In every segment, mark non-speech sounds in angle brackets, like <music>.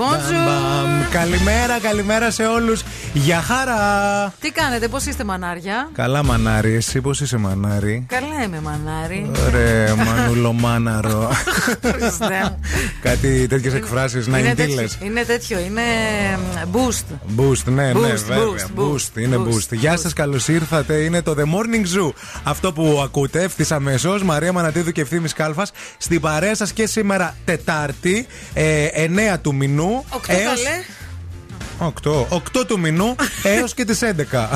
Bonjour. Καλημέρα, καλημέρα σε όλους. Γεια χαρά. Τι κάνετε, πώς είστε μανάρια; Καλά, μανάρι. Εσύ πώς είσαι, μανάρι; Καλά είμαι μανάρι. Ωραία, μανούλο μάναρο. Χριστέ μου. Κάτι τέτοιες εκφράσεις να είναι τέτοιο, τίλες. είναι τέτοιο, είναι boost. Boost, ναι, ναι, Boost, βέβαια. boost, boost, είναι boost, boost. Γεια σας, καλώς ήρθατε. Είναι το The Morning Zoo. Αυτό που ακούτε ευθύς αμέσως. Μαρία Μανατίδου και ευθύνη Κάλφας. Στην παρέα σας και σήμερα Τετάρτη, ε, 9 του μηνού. Οκτώ καλέ. 8, 8 του μηνού <laughs> έως και τις 11.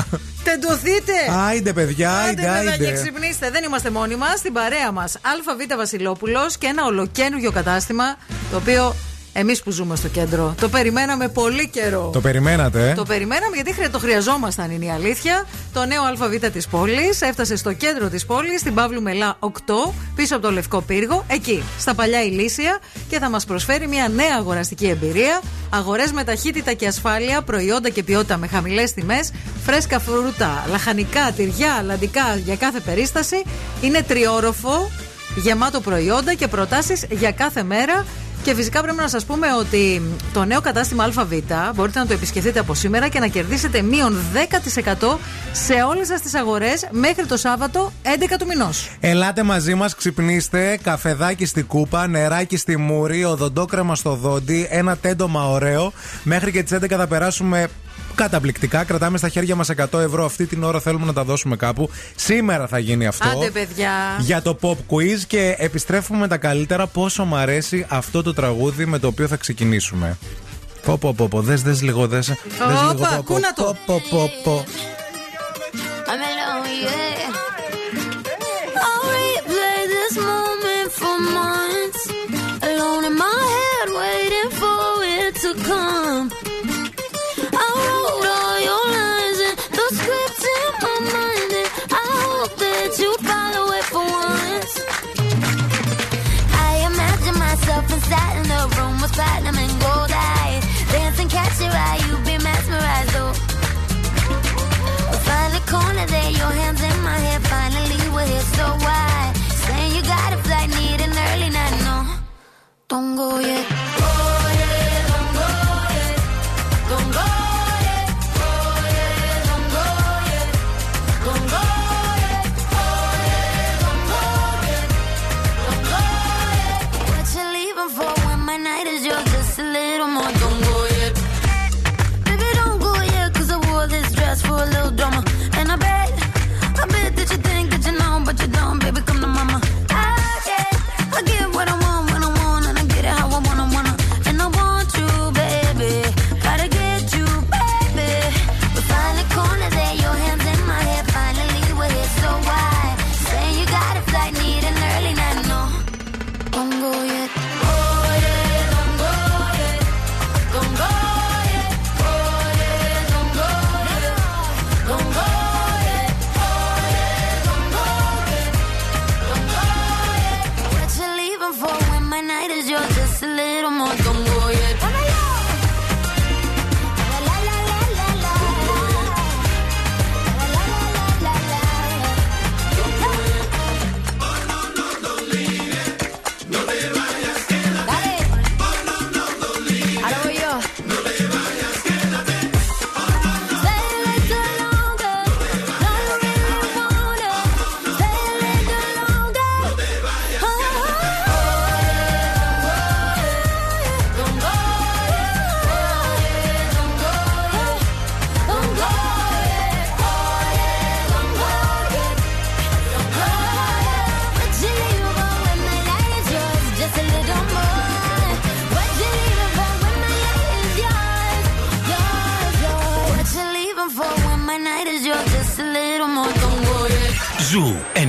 Τεντωθείτε! Άιντε, παιδιά, άιντε, Άντε, παιδάκια, άιντε. ξυπνήστε. Δεν είμαστε μόνοι μας. Στην παρέα μας ΑΒ Βασιλόπουλος και ένα ολοκένουργιο κατάστημα το οποίο εμείς που ζούμε στο κέντρο το περιμέναμε πολύ καιρό. Το περιμένατε, ε; Το περιμέναμε γιατί χρεια- το χρειαζόμασταν, είναι η αλήθεια. Το νέο ΑΒ της πόλης έφτασε στο κέντρο της πόλης, στην Παύλου Μελά 8, πίσω από το Λευκό Πύργο, εκεί, στα παλιά Ηλίσια, και θα μας προσφέρει μια νέα αγοραστική εμπειρία. Αγορές με ταχύτητα και ασφάλεια, προϊόντα και ποιότητα με χαμηλές τιμές, φρέσκα φρούτα, λαχανικά, τυριά, λαντικά για κάθε περίσταση. Είναι τριόροφο, γεμάτο προϊόντα και προτάσεις για κάθε μέρα. Και φυσικά πρέπει να σας πούμε ότι το νέο κατάστημα ΑΒ μπορείτε να το επισκεφτείτε από σήμερα και να κερδίσετε μείον 10% σε όλες σας τις αγορές μέχρι το Σάββατο 11 του μηνός. Ελάτε μαζί μας, ξυπνήστε. Καφεδάκι στη κούπα, νεράκι στη μούρη, οδοντόκρεμα στο δόντι, ένα τέντομα ωραίο. Μέχρι και τις 11 θα περάσουμε καταπληκτικά. Κρατάμε στα χέρια μας 100 ευρώ. Αυτή την ώρα θέλουμε να τα δώσουμε κάπου. Σήμερα θα γίνει αυτό. Άντε, παιδιά. Για το pop quiz και επιστρέφουμε με τα καλύτερα. Πόσο μου αρέσει αυτό το τραγούδι με το οποίο θα ξεκινήσουμε. Πω πω πω πω, δες, δες λίγο, δες, δες λίγο, Όπα, πω, πω, κούνα το. πω, πω, πω, πω. I'm alone, yeah. Don't go yet.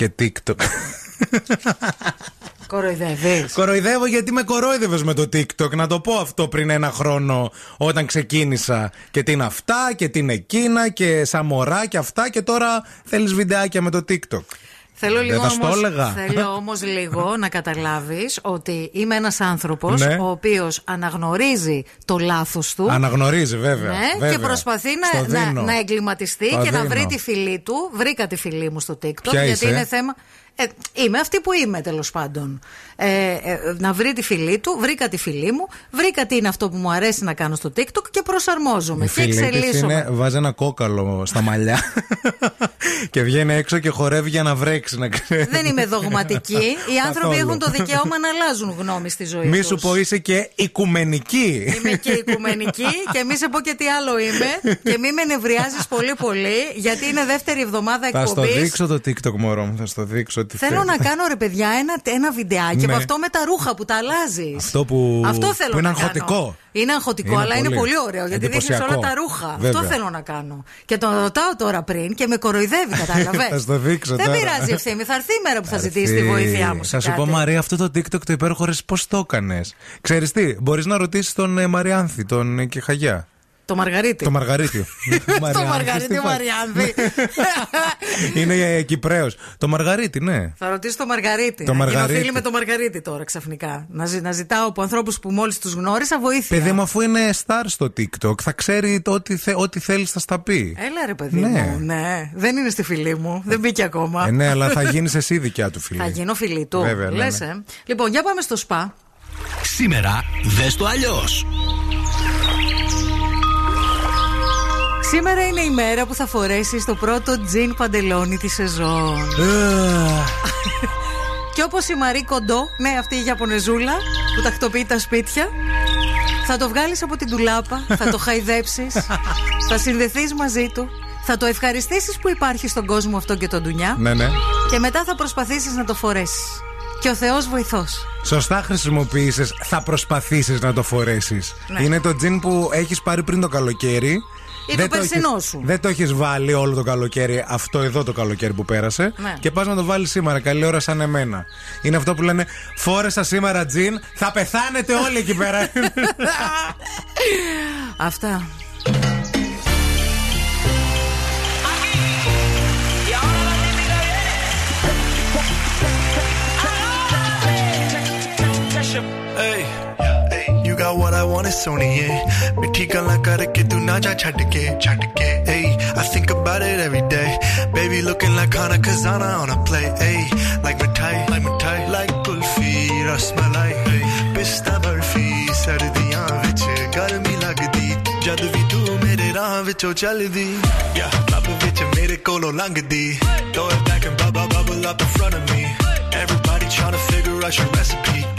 Και TikTok. <laughs> Κοροϊδεύεις. Κοροϊδεύω γιατί με κορόιδευες με το TikTok. Να το πω αυτό πριν ένα χρόνο όταν ξεκίνησα. Και τι είναι αυτά και τι είναι εκείνα και σαν μωρά και αυτά. Και τώρα θέλεις βιντεάκια με το TikTok. Θέλω Δεν λίγο θα στο όμως, έλεγα. θέλω όμως λίγο να καταλάβεις ότι είμαι ένας άνθρωπος Ναι. ο οποίος αναγνωρίζει το λάθος του Αναγνωρίζει βέβαια. ναι, βέβαια. και προσπαθεί Στο να, να, δίνω. να εγκληματιστεί Το και να δίνω. βρει τη φιλή του. Βρήκα τη φιλή μου στο TikTok Ποια γιατί είσαι; είναι θέμα. Ε, είμαι αυτή που είμαι τέλος πάντων. Ε, ε, να βρει τη φιλή του, βρήκα τη φιλή μου, βρήκα τι είναι αυτό που μου αρέσει να κάνω στο TikTok και προσαρμόζομαι Η και φίλη της εξελίσσομαι. είναι, βάζει ένα κόκαλο στα μαλλιά <laughs> και βγαίνει έξω και χορεύει για να βρέξει. Να ξέρει. Δεν είμαι δογματική. <laughs> Οι άνθρωποι Καθόλου. έχουν το δικαίωμα να αλλάζουν γνώμη στη ζωή Μη τους. σου πω είσαι και οικουμενική. Είμαι και οικουμενική και μη σε πω και τι άλλο είμαι. Και μη με νευριάζεις πολύ πολύ, γιατί είναι δεύτερη εβδομάδα Θα στο εκπομπής. δείξω το TikTok μωρό μου, θα στο δείξω τι Θέλω θέλει. να κάνω ρε παιδιά ένα, ένα βιντεάκι Ναι. με αυτό με τα ρούχα που τα αλλάζεις. Αυτό που- Αυτό θέλω που είναι να κάνω. αγχωτικό. Είναι αγχωτικό, Είναι αλλά είναι πολύ. πολύ ωραίο γιατί δείχνεις όλα Εντυπωσιακό. τα ρούχα. Βέβαια. Αυτό θέλω να κάνω. Και τον ρωτάω τώρα πριν και με κοροϊδεύει, κατάλαβες; <laughs> Θα στο δείξω Δεν τώρα. πειράζει ευθύνη. Θα έρθει η μέρα που θα ζητήσεις τη Τι. βοήθειά μου. σε Θα σου πω, κάτι. Μαρία, αυτό το TikTok το υπέροχο ρε, πώς το έκανες. Ξέρεις τι, μπορείς να ρωτήσεις τον ε, Μαριάνθη, τον ε, Κεχαγιά. Το Μαργαρίτη. Το Μαργαρίτιο. <laughs> Το Μαριάνθης, Μαργαρίτη τι πάει. Μαριάνθη. <laughs> Είναι ε, Κυπρέος. Το Μαργαρίτη, ναι. Θα ρωτήσω το Μαργαρίτη. Το να γίνω Μαργαρίτη. φίλη με το Μαργαρίτη τώρα ξαφνικά. Να, ζη- να ζητάω από ανθρώπους που μόλις τους γνώρισα βοήθεια. Παιδί μου, αφού είναι star στο TikTok, θα ξέρει το ό,τι, θε, ό,τι θέλεις θα στα πει. Έλα ρε παιδί Ναι. μου. Ναι. Δεν είναι στη φιλή μου. Δεν μπήκε ακόμα. Ε, ναι, αλλά θα γίνει εσύ δικιά του φίλη. Θα γίνω φιλή του. Βέβαια, ναι, Λες, ναι. ε. Λοιπόν, για πάμε στο σπα. Σήμερα δες το αλλιώς. Σήμερα είναι η μέρα που θα φορέσεις το πρώτο τζιν παντελόνι της σεζόν. <laughs> Και όπως η Μαρή Κοντό, ναι, αυτή η Ιαπωνεζούλα που τακτοποιεί τα σπίτια, θα το βγάλεις από την τουλάπα, θα το <laughs> χαϊδέψεις, θα συνδεθείς μαζί του, θα το ευχαριστήσεις που υπάρχει στον κόσμο αυτό και τον ντουνιά ναι, ναι. και μετά θα προσπαθήσεις να το φορέσεις. Και ο Θεός βοηθός. Σωστά χρησιμοποίησες. Θα προσπαθήσεις να το φορέσεις. Ναι. Είναι το τζιν που έχεις πάρει πριν το καλοκαίρι. Ή Δεν το περσινό έχεις- σου. Δεν το έχεις βάλει όλο το καλοκαίρι, αυτό εδώ το καλοκαίρι που πέρασε. Ναι. Και πας να το βάλεις σήμερα. Καλή ώρα σαν εμένα. Είναι αυτό που λένε Φόρεσα σήμερα τζιν, θα πεθάνετε όλοι εκεί πέρα. <laughs> Αυτά. want ਸੋਣੀਏ ਮਿੱਠੀ ਗੱਲਾਂ ਕਰਕੇ ਤੂੰ ਨਾ ਜਾ ਛੱਡ ਕੇ ਛੱਡ ਕੇ hey I think about it every day baby looking like Hana Kazana on a play hey like mithai like mithai like kulfi rasmalai hey pista barfi ਸਰਦੀਆਂ ਵਿੱਚ ਗਰਮੀ ਲੱਗਦੀ ਜਦ ਵੀ ਤੂੰ ਮੇਰੇ ਰਾਹ ਵਿੱਚੋਂ ਚੱਲਦੀ yeah ਲੱਭ ਵਿੱਚ ਮੇਰੇ ਕੋਲੋਂ ਲੰਘਦੀ throw it back and bubble bubble up in front of me everybody trying to figure out your recipe I'm just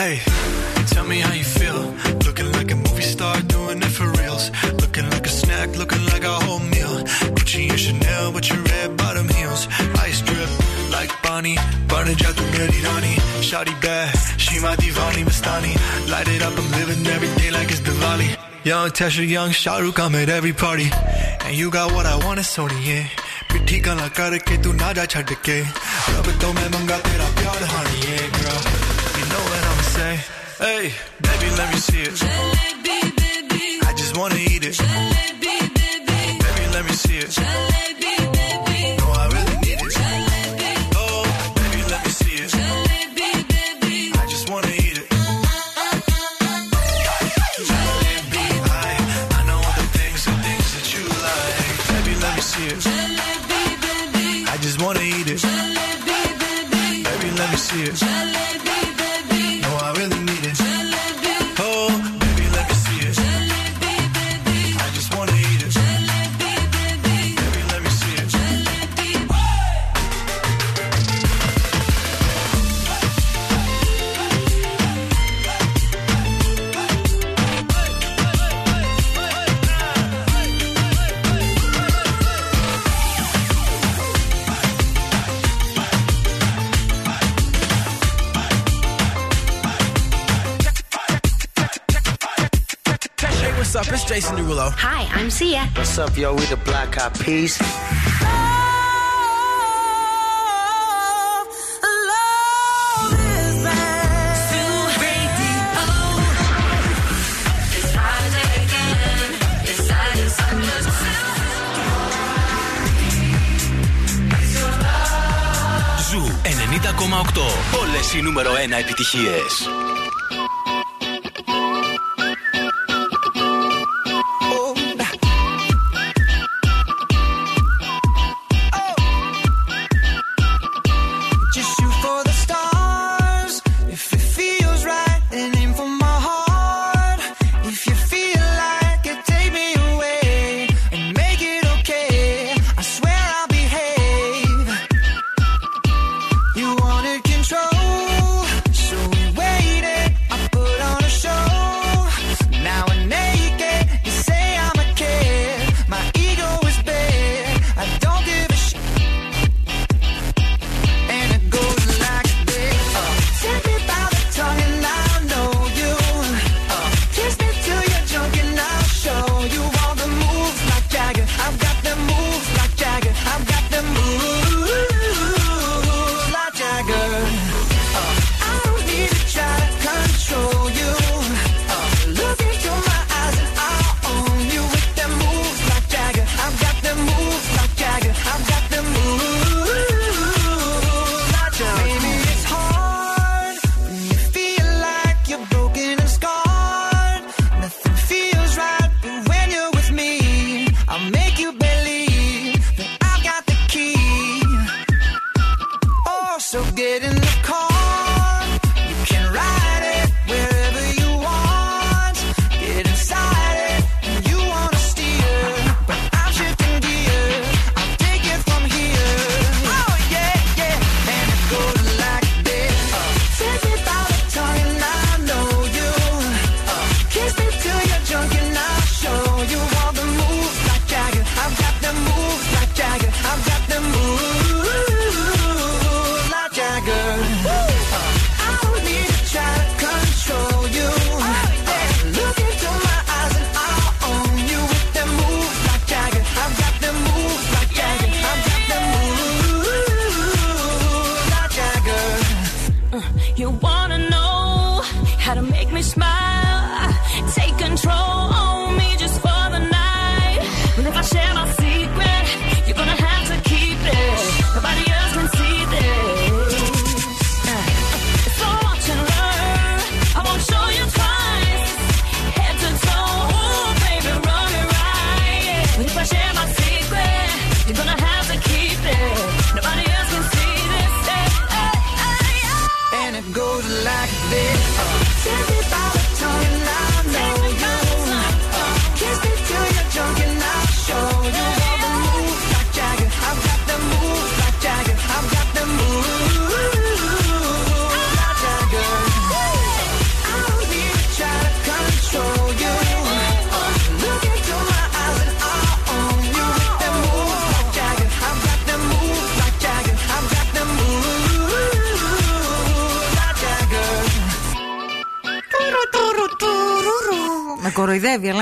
Hey, tell me how you feel. Looking like a movie star, doing it for reals. Looking like a snack, looking like a whole meal. Gucci and Chanel with your red bottom heels. Ice drip like Bonnie. Burning out the dirty Donnie. Shadi bad, she my divani Mastani. Light it up, I'm living every day like it's Diwali. Young Tesha, young Shahrukh, I'm at every party. And you got what I want, it's Sony, yeah. पिट्ठी गला करके tu ना जा छड़ के to main manga tera pyar प्यार हानिए hey baby let me see it. I just wanna eat it. Baby. Let me see it. no Jason Derulo. Hi, I'm Sia. What's up, yo? We the Black Eyed Peas. Ζου 90,8. Όλες οι νούμερο 1 επιτυχίες.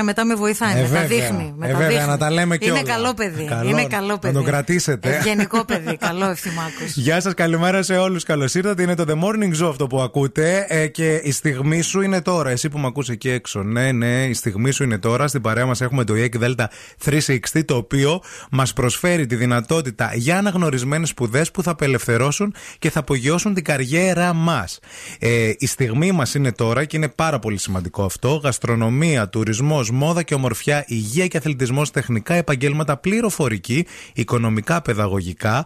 Μετά με βοηθάει. Ε, με τα βέβαια. δείχνει. Με Ε, τα βέβαια, δείχνει. να τα λέμε Είναι κιόλας. καλό παιδί. Καλό, είναι καλό να παιδί. τον κρατήσετε. Ευγενικό παιδί. καλό ευθυμάκος. Γεια σας, καλημέρα σε όλους. Καλώς ήρθατε. Είναι το The Morning Zoo αυτό που ακούτε. Ε, και η στιγμή σου είναι τώρα. Εσύ που με ακούς εκεί έξω. Ναι, ναι, η στιγμή σου είναι τώρα. Στην παρέα μας έχουμε το EEC Delta 360, το οποίο μας προσφέρει τη δυνατότητα για αναγνωρισμένες σπουδές που θα απελευθερώσουν και θα απογειώσουν την καριέρα μας. Ε, η στιγμή μας είναι τώρα και είναι πάρα πολύ σημαντικό αυτό. Γαστρονομία, τουρισμός, μόδα και ομορφιά, υγεία και αθλητισμό, τεχνικά επαγγέλματα, πληροφορική, οικονομικά, παιδαγωγικά,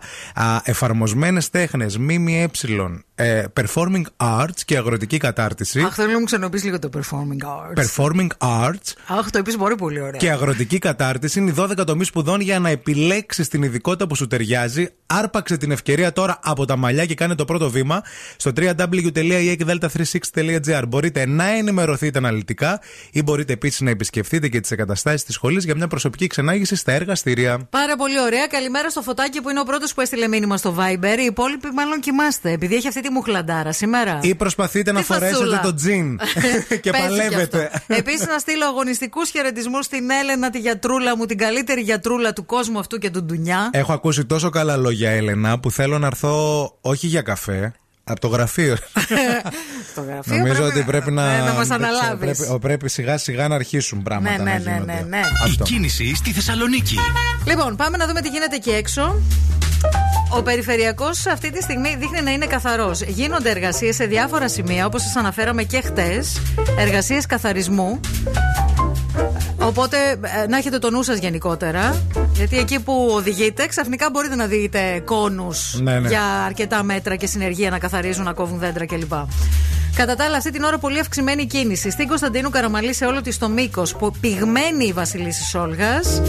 εφαρμοσμένες τέχνες, ΜΜΕ, ε, performing arts και αγροτική κατάρτιση. Αχ, θέλω να μου ξαναπεί λίγο το performing arts. Performing arts Αχ, το είπες πολύ πολύ ωραία. και αγροτική κατάρτιση είναι οι 12 τομείς σπουδών για να επιλέξεις την ειδικότητα που σου ταιριάζει. Άρπαξε την ευκαιρία τώρα από τα μαλλιά και κάνε το πρώτο βήμα στο www.eekdelta360.gr. Μπορείτε να ενημερωθείτε αναλυτικά ή μπορείτε επίσης να επισκεφτείτε και τις εγκαταστάσεις της σχολής για μια προσωπική ξενάγηση στα εργαστήρια. Πάρα πολύ ωραία. Καλημέρα στο φωτάκι που είναι ο πρώτος που έστειλε μήνυμα στο Viber. Οι υπόλοιποι μάλλον κοιμάστε, επειδή έχει αυτή τη μουχλαντάρα σήμερα. Ή προσπαθείτε να Τι φορέσετε φασούλα. το τζιν <laughs> <laughs> και παλεύετε. Επίσης, να στείλω αγωνιστικούς χαιρετισμούς στην Έλενα, τη γιατρούλα μου, την καλύτερη γιατρούλα του κόσμου αυτού και του ντουνιά. Έχω ακούσει τόσο καλά λόγια, Έλενα, που θέλω να έρθω όχι για καφέ, από το γραφείο. Στο γραφείο Νομίζω ότι πρέπει να. ε, να μας δεν ξέρω, αναλάβεις. Πρέπει, πρέπει σιγά σιγά να αρχίσουν πράγματα. Ναι, να ναι, ναι, γίνονται. ναι, ναι. Η Αυτό. κίνηση στη Θεσσαλονίκη. Λοιπόν, πάμε να δούμε τι γίνεται εκεί έξω. Ο περιφερειακός αυτή τη στιγμή δείχνει να είναι καθαρός. Γίνονται εργασίες σε διάφορα σημεία, όπως σας αναφέραμε και χτες. Εργασίες καθαρισμού. Οπότε ε, να έχετε το νου σας γενικότερα. Γιατί εκεί που οδηγείτε, ξαφνικά μπορείτε να δείτε κόνους Ναι, ναι. για αρκετά μέτρα και συνεργεία να καθαρίζουν, να κόβουν δέντρα κλπ. Κατά τα άλλα, αυτή την ώρα πολύ αυξημένη κίνηση. Στην Κωνσταντίνου Καραμαλή σε όλο της το μήκος. Πυγμένη η Βασιλίση Σόλγας.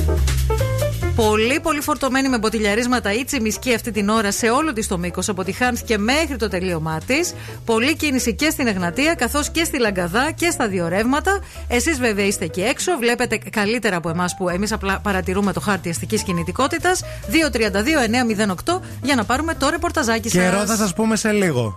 Πολύ πολύ φορτωμένη με μποτιλιαρίσματα ή τσιμισκή αυτή την ώρα σε όλο της το μήκος από τη Χάνθ και μέχρι το τελείωμά της. Πολλή κίνηση και στην Εγνατία καθώς και στη Λαγκαδά και στα δύο ρεύματα. Εσείς βέβαια είστε εκεί έξω, βλέπετε καλύτερα από εμάς που εμείς απλά παρατηρούμε το χάρτη αστικής κινητικότητας. 232-908 για να πάρουμε το ρεπορταζάκι σας. Καιρό θα σας πούμε σε λίγο.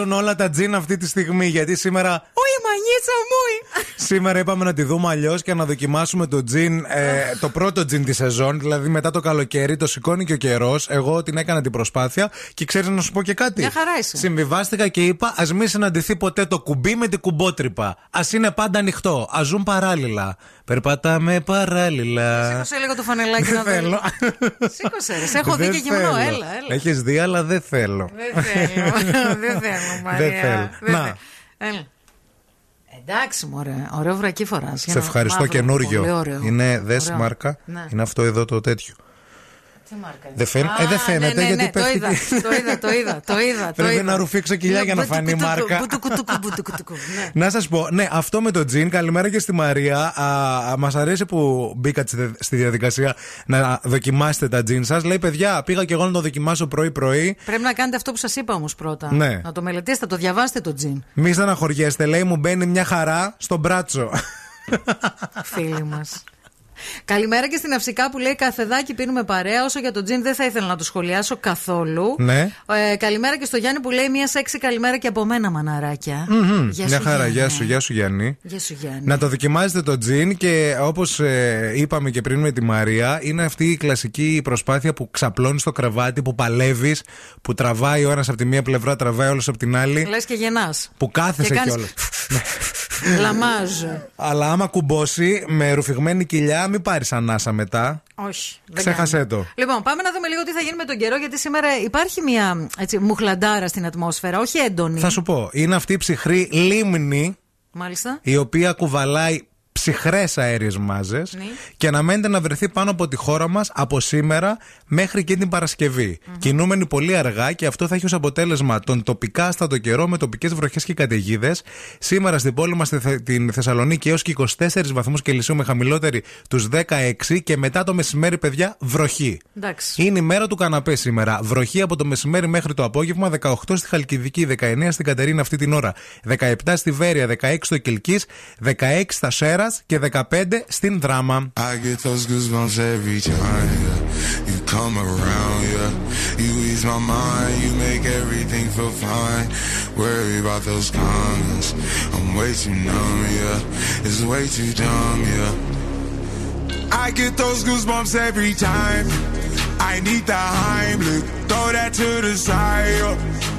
παίζουν όλα τα τζιν αυτή τη στιγμή. Γιατί σήμερα Σήμερα είπαμε να τη δούμε αλλιώς και να δοκιμάσουμε το τζιν, ε, το πρώτο τζιν της σεζόν. Δηλαδή μετά το καλοκαίρι, το σηκώνει και ο καιρός. Εγώ την έκανα την προσπάθεια και ξέρεις να σου πω και κάτι. Μια χαρά είσαι. Συμβιβάστηκα και είπα, ας μην συναντηθεί ποτέ το κουμπί με την κουμπότρυπα. Α είναι πάντα ανοιχτό. Α ζουν παράλληλα. Περπατάμε παράλληλα. Σήκωσε λίγο το φανελάκι να θέλω. Σήκωσε, έχω δει και γυμνό. Έλα, έλα. Έχεις δει, αλλά δεν θέλω. Δεν θέλω. <laughs> Δεν θέλω, Μαρία. Δεν θέλω. Να. Έλα. Εντάξει, μωρέ. Ωραίο βρακή φοράς. Σε ευχαριστώ καινούριο. Είναι δες ναι. Είναι αυτό εδώ το τέτοιο. Τι μάρκα είναι. Δεν, φαίνεται ε, γιατί ναι, ναι, γιατί ναι, πέφτει. Το είδα, το είδα, το είδα. Πρέπει να ρουφήξω κοιλιά για να φανεί η μάρκα. Ναι. Να σας πω, ναι, αυτό με το τζιν. Καλημέρα και στη Μαρία. Μας αρέσει που μπήκατε στη διαδικασία να δοκιμάσετε τα τζιν σας. Λέει, παιδιά, πήγα και εγώ να το δοκιμάσω πρωί-πρωί. Πρέπει να κάνετε αυτό που σας είπα όμως πρώτα. Ναι. Να το μελετήσετε, το διαβάσετε το τζιν. Μη στεναχωριέστε, λέει, μου μπαίνει μια χαρά στο μπράτσο. Φίλοι μας Καλημέρα και στην Αυσικά που λέει Καφεδάκι πίνουμε παρέα. Όσο για τον τζιν δεν θα ήθελα να το σχολιάσω καθόλου. Ναι. Ε, καλημέρα και στο Γιάννη που λέει Μία σεξι καλημέρα και από μένα, μαναράκια. Μμμ. Γεια Μια σου, χαρά, Γιάννη. γεια σου, γεια σου Γιάννη. Γεια σου, Γιάννη. Να το δοκιμάζετε το τζιν και όπως είπαμε και πριν με τη Μαρία, είναι αυτή η κλασική προσπάθεια που ξαπλώνεις στο κρεβάτι, που παλεύεις, που τραβάει ο ένας από τη μία πλευρά, τραβάει όλος από την άλλη. Λες και γεννάς. Που κάθεσαι Και κάνεις- κιόλας. <laughs> Λαμάζ. Αλλά άμα κουμπώσει με ρουφηγμένη κοιλιά, μην πάρεις ανάσα μετά. Όχι. δεν Ξέχασέ κάνει. το. Λοιπόν, πάμε να δούμε λίγο τι θα γίνει με τον καιρό, γιατί σήμερα υπάρχει μια έτσι, μουχλαντάρα στην ατμόσφαιρα, όχι έντονη. Θα σου πω, είναι αυτή η ψυχρή λίμνη Μάλιστα. η οποία κουβαλάει ψυχρές αέριες μάζες Ναι. και αναμένεται να βρεθεί πάνω από τη χώρα μας από σήμερα μέχρι και την παρασκευη Κινούμενη πολύ αργά και αυτό θα έχει ως αποτέλεσμα τον τοπικά άστατο καιρό με τοπικές βροχές και καταιγίδες. Σήμερα στην πόλη μας, στη Θε- την Θεσσαλονίκη, έως και 24 βαθμούς Κελσίου με χαμηλότερη τους 16 και μετά το μεσημέρι, παιδιά, βροχή. Εντάξει. Είναι η μέρα του καναπέ σήμερα. Βροχή από το μεσημέρι μέχρι το απόγευμα. 18 στη Χαλκιδική, 19 στην Κατερίνα αυτή την ώρα. 17 στη Βέρεια, 16 στο Κελκή, 16 στα Σέρα και 15 στην Δράμα. I get those goosebumps every time yeah. you come around. Yeah, you ease my mind, you make everything feel fine. Worry about those comments, I'm way too numb. Yeah, it's way too dumb. Yeah, I get those goosebumps every time. I need the Heimlich, throw that to the side. yeah.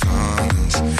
cons.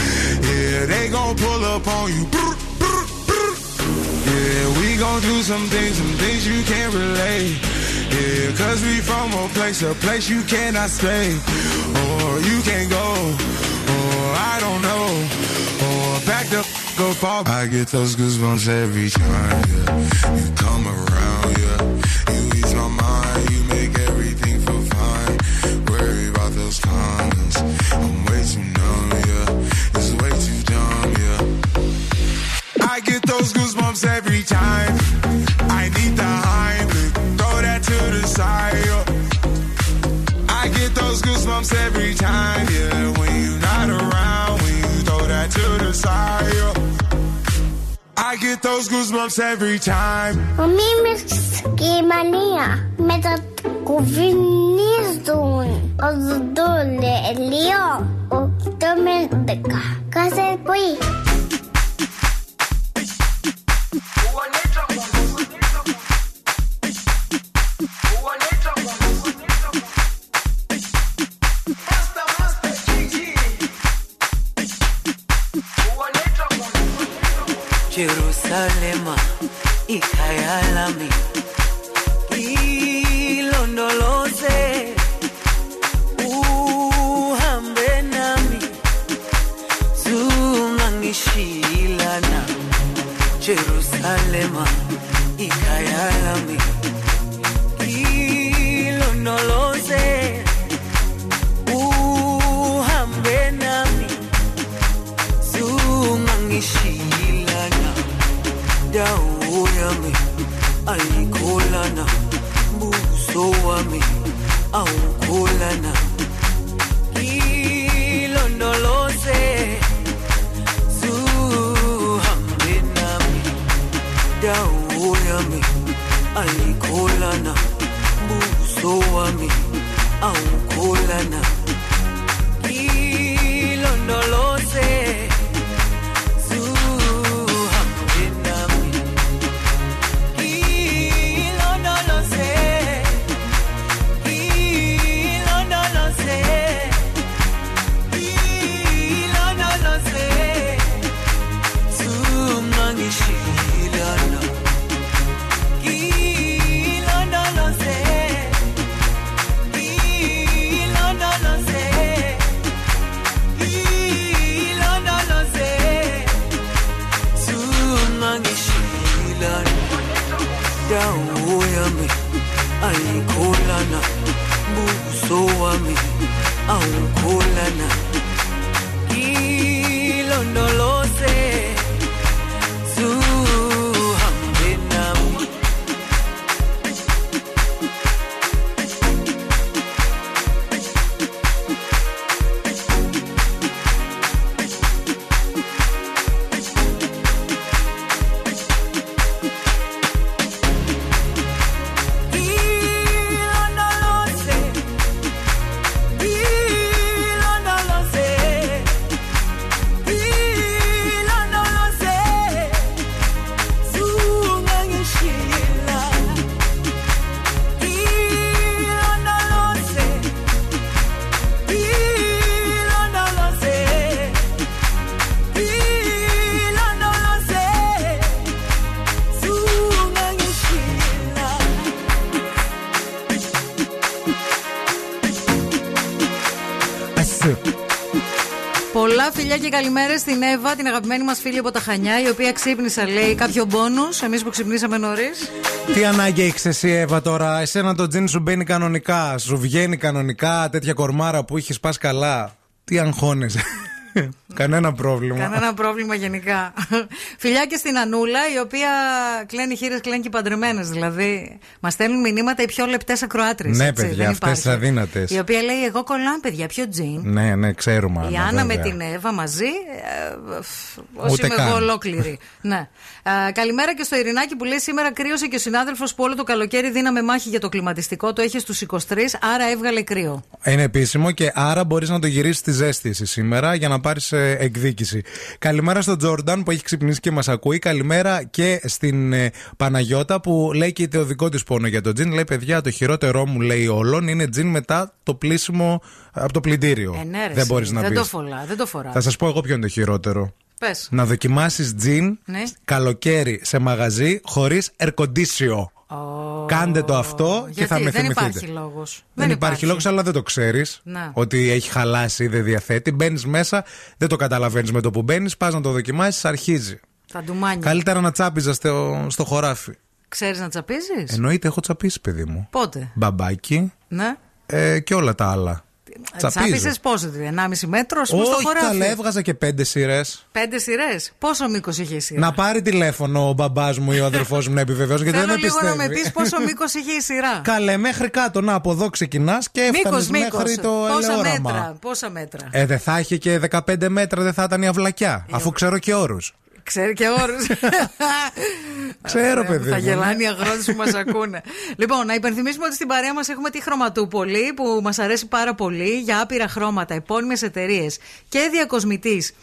Yeah, they gon' pull up on you. Yeah, we gon' do some things, some things you can't relate. Yeah, cause we from a place, a place you cannot stay. Or you can't go. Or I don't know. Or back the f- up off. I get those goosebumps every time. Yeah. You come around, yeah. You ease my mind, you make everything feel fine. Worry about those comments. I'm way too those goosebumps every time, yeah. When you're not around, when you throw that to the side. yeah. I get those goosebumps every time. Ο Μίμης και η Μανία μετακουβινίζουν ο Δουντούλε Ελίο ο Τόμεντεκα κάθε πρωί. Jerusalema ikhaya lami. Ilondoloze uhambe nami. Zungangishilana Jerusalema indawo yami ayikholana buso wami awukholana. Ilondoloze zuhambe nami indawo yami ayikholana buso wami awukholana. Πολλά φιλιά και καλημέρε στην Εύα, την αγαπημένη μας φίλη από τα Χανιά, η οποία ξύπνησα, λέει, κάποιο μπόνους. Εμείς που ξυπνήσαμε νωρίς. Τι ανάγκη έχεις εσύ, Εύα, τώρα; Εσένα το τζιν σου μπαίνει κανονικά. Σου βγαίνει κανονικά τέτοια κορμάρα που έχει πας καλά. Τι αγχώνεσαι; Κανένα πρόβλημα. Κανένα πρόβλημα γενικά. Φιλιά και στην Ανούλα, η οποία κλαίνει χείρες, κλαίνει και παντρεμένες. Δηλαδή, μας στέλνουν μηνύματα οι πιο λεπτές ακροάτριες. Ναι, παιδιά, αυτές τι αδύνατες. Η οποία λέει: Εγώ κολλάω, παιδιά, πιο τζιν. Ναι, ναι, ξέρουμε. Η Άννα, Άννα με βέβαια. την Εύα μαζί. Ε, Όσο Ούτε είμαι καν. εγώ ολόκληρη. <laughs> ναι. Ε, καλημέρα και στο Ειρηνάκι που λέει σήμερα κρύωσε και ο συνάδελφος που όλο το καλοκαίρι δίναμε μάχη για το κλιματιστικό. Το έχει στους 23, άρα έβγαλε κρύο. Είναι επίσημο και άρα μπορείς να το γυρίσεις στη ζέστη εσύ σήμερα για να πάρεις εκδίκηση. Καλημέρα στον Τζόρνταν που έχει ξυπνήσει και μας ακούει. Καλημέρα και στην ε, Παναγιώτα που λέει και το δικό της πόνο για το τζιν. Λέει, παιδιά, το χειρότερό μου λέει όλων είναι τζιν μετά το πλήσιμο από το πλυντήριο. Ε, ναι, ρε, δεν εσύ, μπορεί να δεν μπει. το φορά, δεν το φοράς. Θα σας πω εγώ ποιο είναι το χειρότερο. Πες. Να δοκιμάσεις τζιν Ναι. καλοκαίρι σε μαγαζί χωρίς air Κάντε το αυτό και Γιατί θα με δεν θυμηθείτε. υπάρχει λόγος. Δεν, υπάρχει λόγος, αλλά δεν το ξέρεις. Να. Ότι έχει χαλάσει ή δεν διαθέτει. Μπαίνεις μέσα, δεν το καταλαβαίνεις με το που μπαίνεις. Πας να το δοκιμάσεις, αρχίζει. Θα ντουμάνει. Καλύτερα να τσάπιζα στο, στο χωράφι. Ξέρεις να τσαπίζεις; Εννοείται, έχω τσαπίσει, παιδί μου. Πότε; Μπαμπάκι Ναι. ε, και όλα τα άλλα. Τσάπισε πόσο, 1,5 μέτρο, πώς το Όχι, χωράφι. καλά, έβγαζα και πέντε σειρές. Πέντε σειρές. Πόσο μήκος είχε η σειρά; Να πάρει τηλέφωνο ο μπαμπάς μου ή ο αδερφός μου να επιβεβαιώσει γιατί δεν Θέλω με λίγο πιστεύει. να με πεις πόσο μήκος είχε η σειρά. <laughs> Καλέ, μέχρι κάτω. Να, από εδώ ξεκινάς και Μήκος, έφτανε μήκος. μέχρι το Πόσα ελαιόραμα. μέτρα. Πόσα μέτρα. Ε, δεν θα είχε και 15 μέτρα, δεν θα ήταν η αυλακιά. Ε, Αφού ξέρω και όρους. Ξέρει και όρους. <laughs> Ξέρω, παιδί Θα μου. γελάνε οι αγρότες που μας ακούνε. λοιπόν, να υπενθυμίσουμε ότι στην παρέα μας έχουμε τη χρωματούπολη που μας αρέσει πάρα πολύ για άπειρα χρώματα, επώνυμες εταιρείες και διακοσμητής.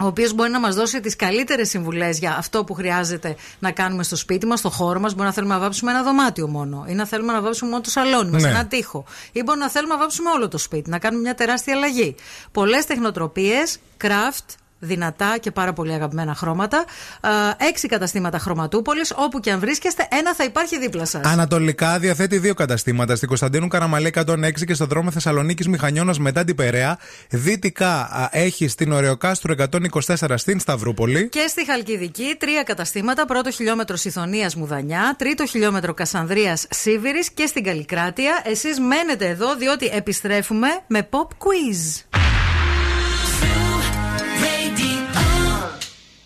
Ο οποίος μπορεί να μας δώσει τις καλύτερες συμβουλές για αυτό που χρειάζεται να κάνουμε στο σπίτι μας, στο χώρο μας. Μπορεί να θέλουμε να βάψουμε ένα δωμάτιο μόνο, ή να θέλουμε να βάψουμε μόνο το σαλόνι μας, Ναι. ένα τοίχο. Ή μπορεί να θέλουμε να βάψουμε όλο το σπίτι, να κάνουμε μια τεράστια αλλαγή. Πολλές τεχνοτροπίες, craft, δυνατά και πάρα πολύ αγαπημένα χρώματα. Α, Έξι καταστήματα χρωματούπολης. Όπου και αν βρίσκεστε, ένα θα υπάρχει δίπλα σας. Ανατολικά διαθέτει δύο καταστήματα. Στην Κωνσταντίνου Καραμαλή 106 και στο δρόμο Θεσσαλονίκης Μηχανιώνας μετά την Περαία. Δυτικά α, έχει στην Ωρεοκάστρου 124 στην Σταυρούπολη. Και στη Χαλκιδική, τρία καταστήματα. Πρώτο χιλιόμετρο Ιθωνία Μουδανιά, τρίτο χιλιόμετρο Κασανδρίας Σίβηρη και στην Καλλικράτεια. Εσείς μένετε εδώ, διότι επιστρέφουμε με pop quiz.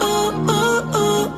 oh, oh, oh.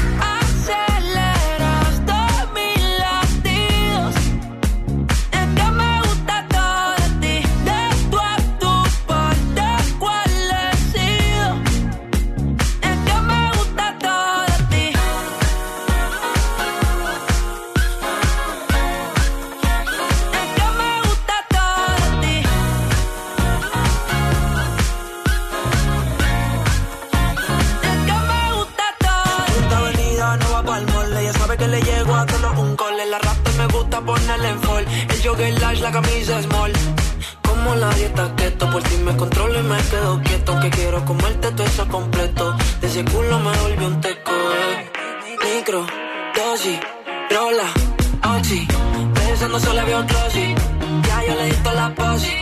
A solo un cole. La rata me gusta ponerle en fall. El jogger large, la camisa small. Como la dieta keto, por ti me controlo y me quedo quieto. Que quiero comerte todo eso completo. De ese culo me volvió un teco. eh. Micro, dosis, rola, oxi. Pensando solo veo glossy. Ya yo le di toda la posi.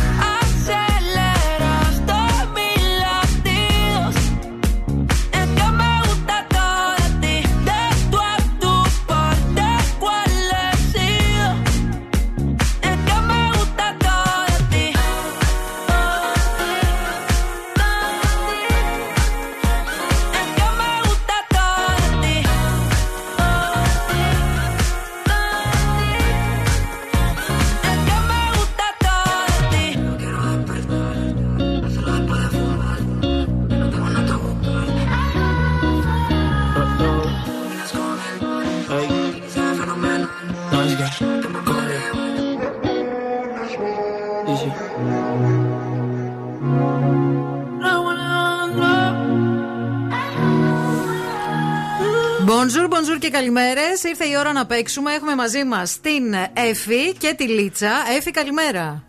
Καλημέρες. Ήρθε η ώρα να παίξουμε. Έχουμε μαζί μας την Εφη και τη Λίτσα. Εφη, καλημέρα.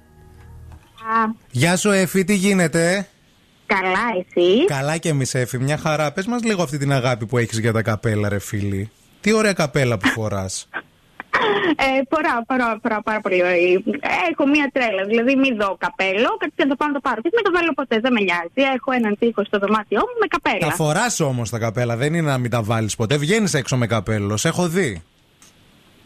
Γεια σου, Εφη, τι γίνεται; Καλά, εσύ; Καλά και εμείς, Εφη. Μια χαρά. Πες μας λίγο αυτή την αγάπη που έχεις για τα καπέλα, ρε φίλη. Τι ωραία καπέλα που φοράς. Ε, φοράω, φοράω, φοράω πάρα πολύ. ωραία. Έχω μία τρέλα. Δηλαδή, μη δω καπέλο, κάτι να το πάω να το πάρω. Και μην το βάλω ποτέ, δεν με νοιάζει. Έχω έναν τείχο στο δωμάτιό μου με καπέλα. τα φοράς όμως τα καπέλα, δεν είναι να μην τα βάλεις ποτέ. Βγαίνεις έξω με καπέλος. Σε έχω δει.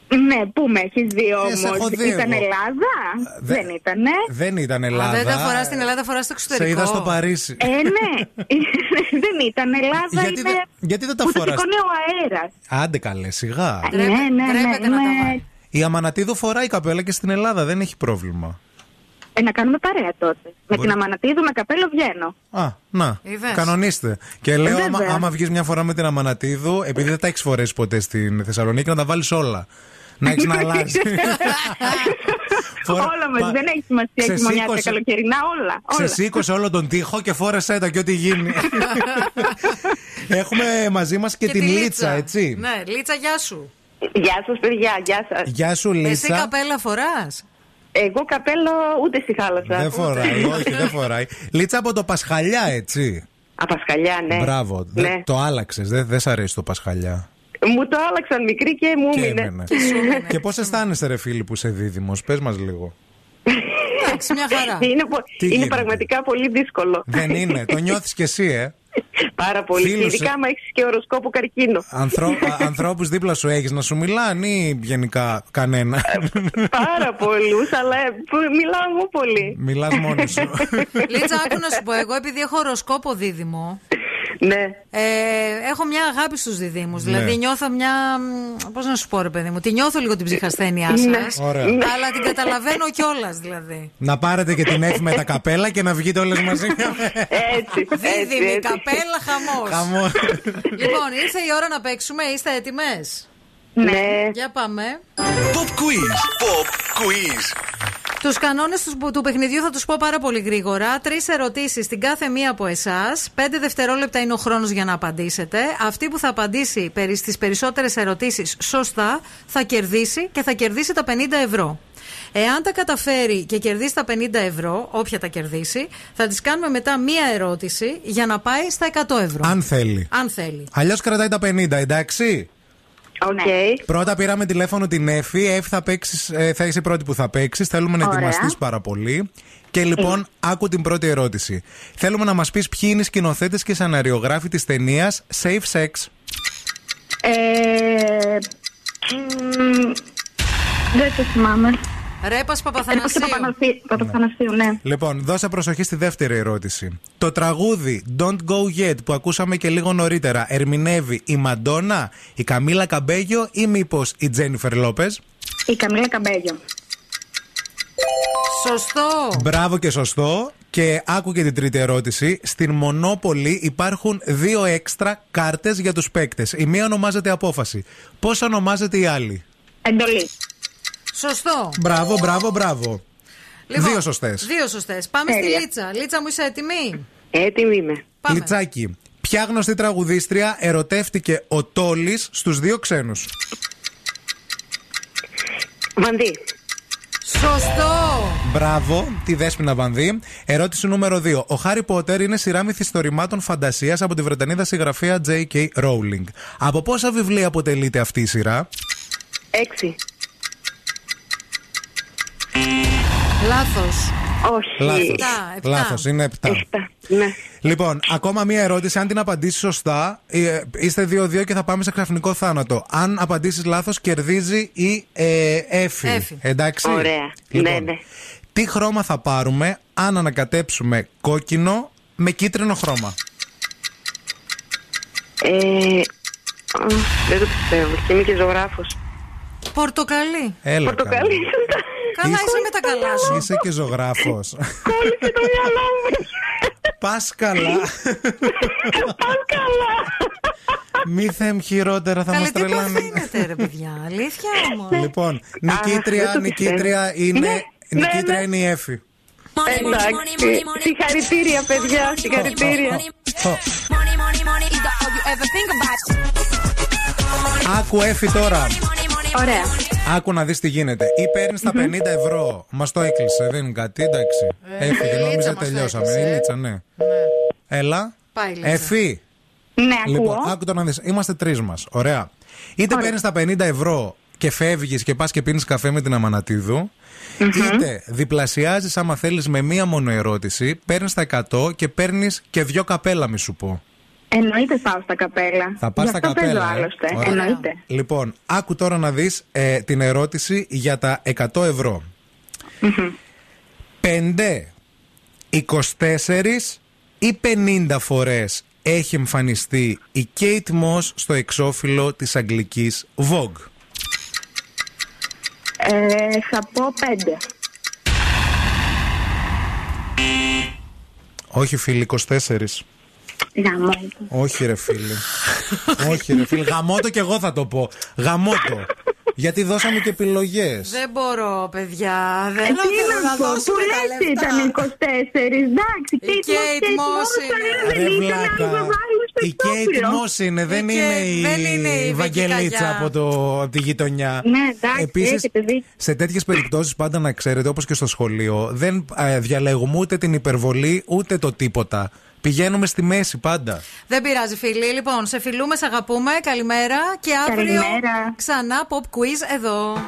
Ναι, πού με έχεις δει Ε, σε έχω όμω. δει Ήταν εγώ. Ελλάδα; Δε- Δεν ήτανε. Δεν ήταν Α, Ελλάδα. δεν τα φοράς στην Ελλάδα, φοράς στο εξωτερικό. Σε είδα στο Παρίσι. Ε, ναι. <laughs> δεν ήταν Ελλάδα. Γιατί είναι... δεν- γιατί δεν τα που το φοράς; σηκώνει ο αέρας. Άντε καλέ, σιγά. Ναι, ναι, ναι. τρέπεται να τα είμαι- βάλει. Η Αμανατίδου φοράει καπέλα και στην Ελλάδα, δεν έχει πρόβλημα. Ε, να κάνουμε παρέα τότε. Με Μπορεί. την Αμανατίδου με καπέλο βγαίνω. Α, να. Είδες. Κανονίστε. Και λέω, άμα, Βέβαια. άμα βγεις μια φορά με την Αμανατίδου, επειδή δεν τα έχεις φορέσει ποτέ στην Θεσσαλονίκη, να τα βάλεις όλα. Να έχει να αλλάζει. Φορά- όλα μαζί. πα- Δεν έχει σημασία Ξεσήκωσε- χειμωνιάτικα, καλοκαιρινά, όλα. όλα. Ξεσήκωσε όλο τον τοίχο και φόρεσέ τα και ό,τι γίνει. <laughs> Έχουμε μαζί μας και, Και την τη Λίτσα, έτσι. Ναι, Λίτσα, γεια σου. Γεια σας, παιδιά, γεια σας. Γεια σου, Εσύ Λίτσα. καπέλα φοράς; Εγώ καπέλο ούτε στη θάλασσα. Δεν φοράει, όχι, δεν φοράει. Λίτσα από το Πασχαλιά, έτσι. Απασχαλιά, ναι. Μπράβο. Δε- Ναι. Το άλλαξες. Δεν δεν σ' αρέσει το Πασχαλιά. Μου το άλλαξαν μικρή και μου Και έμεινε. έμενε. Και πώς αισθάνεσαι, ρε φίλη, που είσαι δίδυμος, πες μας λίγο. Εντάξει, μια χαρά. Είναι, πο- Τι είναι γίνεται; πραγματικά πολύ δύσκολο. Δεν είναι. Το νιώθεις κι εσύ, ε; Πάρα πολύ. Φίλους, Και ειδικά ε. άμα έχεις και οροσκόπο καρκίνο. Ανθρω... Ανθρώπους δίπλα σου έχεις να σου μιλάνε ή γενικά κανένα; Πάρα πολλούς, αλλά ε, που- μιλάω εγώ πολύ. Μιλάς μόνος σου. Λίτσα, άκου να σου πω, εγώ επειδή έχω οροσκόπο δίδυμο. Ναι. Ε, έχω μια αγάπη στους διδήμου. Ναι. Δηλαδή νιώθω μια. Πώς να σου πω, ρε παιδί μου, τη νιώθω λίγο την ψυχασθένειά σα. Ναι. Ωραία. Αλλά την καταλαβαίνω κιόλας δηλαδή. να πάρετε και την Εφη με τα καπέλα και να βγείτε όλες μαζί. Έτσι. έτσι, Δίδυμη, έτσι. καπέλα, χαμός. Χαμός. λοιπόν, ήρθε η ώρα να παίξουμε. Είστε έτοιμες; Ναι. Για πάμε. Pop quiz. Pop quiz. Τους κανόνες τους, του παιχνιδιού θα τους πω πάρα πολύ γρήγορα. Τρεις ερωτήσεις στην κάθε μία από εσάς. Πέντε δευτερόλεπτα είναι ο χρόνος για να απαντήσετε. Αυτή που θα απαντήσει στις περισσότερες ερωτήσεις σωστά θα κερδίσει και θα κερδίσει τα 50 ευρώ. Εάν τα καταφέρει και κερδίσει τα 50 ευρώ, όποια τα κερδίσει, θα της κάνουμε μετά μία ερώτηση για να πάει στα 100 ευρώ. Αν θέλει. Αν θέλει. Αλλιώς κρατάει τα 50, εντάξει. Οκ. Πρώτα πήραμε τηλέφωνο την Εφη. Εφη θα, παίξεις, ε, θα είσαι η πρώτη που θα παίξεις. Θέλουμε να Ωραία. ετοιμαστείς πάρα πολύ. Και λοιπόν, άκου την πρώτη ερώτηση. Θέλουμε να μας πεις ποιοι είναι οι σκηνοθέτες και σεναριογράφοι της ταινίας Safe Sex. Ε, μ, δεν το θυμάμαι. Ρέππας Παπαθανασίου. Παπαθανασίου, Παπαθανασίου, ναι. Λοιπόν, δώσε προσοχή στη δεύτερη ερώτηση. Το τραγούδι Don't Go Yet που ακούσαμε και λίγο νωρίτερα ερμηνεύει η Μαντόνα, η Καμίλα Καμπέγιο ή μήπως η Τζένιφερ Λόπες; Η Καμίλα Καμπέγιο. Σωστό. Μπράβο και σωστό. Και άκου και την τρίτη ερώτηση. Στην Μονόπολη υπάρχουν δύο έξτρα κάρτες για τους παίκτες. Η μία ονομάζεται απόφαση. Πώς ονομάζεται η άλλη; Εντολή. Σωστό. Μπράβο, μπράβο, μπράβο. Λοιπόν, Δύο σωστές. Δύο σωστές. Πάμε Τέλεια. στη Λίτσα. Λίτσα μου είσαι έτοιμη; Έτοιμη είμαι. Πάμε. Λιτσάκι. Ποια γνωστή τραγουδίστρια ερωτεύτηκε ο Τόλης στους δύο ξένους; Βανδύ. Σωστό. Μπράβο, τη Δέσποινα Βανδύ. Ερώτηση νούμερο 2. Ο Χάρι Πότερ είναι σειρά μυθιστορημάτων φαντασίας από τη Βρετανίδα συγγραφέα J.K. Rowling. Από πόσα βιβλία αποτελείται αυτή η σειρά, Έξι. Λάθος. Όχι. Λάθος. Επτά, επτά. Λάθος, είναι 7. Επτά. Ναι. Λοιπόν, ακόμα μία ερώτηση. Αν την απαντήσεις σωστά, ε, είστε 2-2 και θα πάμε σε ξαφνικό θάνατο. Αν απαντήσεις λάθος, κερδίζει η ε, Εφη. Εφη. Εντάξει. Ωραία. Λοιπόν, Ναι, ναι. Τι χρώμα θα πάρουμε αν ανακατέψουμε κόκκινο με κίτρινο χρώμα; Ε, α, δεν το πιστεύω. Και είμαι και ζωγράφος. Πορτοκαλί. Έλα. Πορτοκαλί. καλά. Καλά, Είσαι- είσαι με τα καλά σου. Είσαι και ζωγράφος. Κόλλησε το μυαλό μου. Πας καλά. Πας καλά. Μη θέμ χειρότερα, θα μας Καλή, τι τρελάνε. παθαίνετε, ρε παιδιά. Αλήθεια όμως. Λοιπόν, δεν νικήτρια, το νικήτρια πιστεύω. είναι, Ναι, ναι, νικήτρια ναι. είναι η Εφη. Εντάξει. Συγχαρητήρια, παιδιά. Συγχαρητήρια. Άκου Εφη τώρα. Ωραία. Άκου να δεις τι γίνεται. Ή παίρνεις τα 50 ευρώ. Μας το έκλεισε, δεν είναι κάτι, εντάξει. Έφυγε, η Λίτσα νόμιζα μας το τελειώσαμε. έκλεισε. Η Λίτσα, ναι. Έλα. Πάει, Λίτσα. Εφη. Ναι, Λοιπόν, ακούω. άκου το να δεις. Είμαστε τρεις μας. Ωραία. Είτε παίρνεις τα 50 ευρώ και φεύγεις και πας και πίνεις καφέ με την αμανατιδου είτε διπλασιάζεις άμα θέλεις με μία μόνο ερώτηση, παίρνεις τα 100 και παίρνεις και δυο καπέλα, μη σου πω. Εννοείται πάω στα καπέλα. Θα πας Γι' στα αυτό καπέλα, παίζω ε. άλλωστε. Ωραία. Εννοείται. Λοιπόν, άκου τώρα να δεις ε, την ερώτηση για τα 100 ευρώ. 5, 24 ή 50 φορές έχει εμφανιστεί η Kate Moss στο εξώφυλλο της αγγλικής Vogue; Ε, θα πω πέντε. Όχι φίλοι, 24. Γαμώτο. Όχι ρε φίλε. <laughs> Όχι ρε φίλε. Γαμώτο και εγώ θα το πω. Γαμώτο. Γιατί δώσαμε και επιλογές. Δεν μπορώ, παιδιά. Δεν Ε, τι θέλω να να πω, δώσω που τα λες λεφτά. ήταν 24, εντάξει. Η Kate Moss είναι. Ρε βλάκα. Η Κέιτ Moss είναι, δεν Η είναι Kate, η, δεν είναι η Βαγγελίτσα Βικικαγιά. από, το, από τη γειτονιά. Ναι, εντάξει, Επίσης, έχετε δίκιο. σε τέτοιες περιπτώσεις, πάντα να ξέρετε, όπως και στο σχολείο, δεν ε, διαλέγουμε ούτε την υπερβολή ούτε το τίποτα. Πηγαίνουμε στη μέση πάντα. Δεν πειράζει, φίλοι. Λοιπόν, σε φιλούμε, σε αγαπούμε. Καλημέρα και αύριο Καλημέρα. ξανά pop quiz εδώ.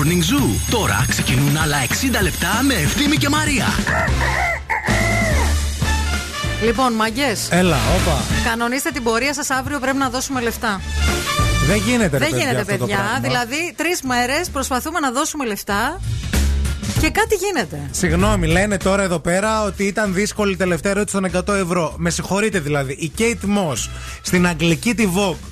Morning Zoo. Τώρα ξεκινούν άλλα 60 λεπτά με Ευθύμη και Μαρία. Λοιπόν, μαγκέ. Έλα, όπα. Κανονίστε την πορεία σας αύριο. Πρέπει να δώσουμε λεφτά. Δεν γίνεται, ρε Δεν παιδιά, γίνεται, αυτό το παιδιά. πράγμα. Δηλαδή, τρεις μέρες προσπαθούμε να δώσουμε λεφτά και κάτι γίνεται. Συγγνώμη, λένε τώρα εδώ πέρα ότι ήταν δύσκολη η τελευταία ερώτηση των 100 ευρώ. Με συγχωρείτε δηλαδή. Η Kate Moss στην αγγλική τη Vogue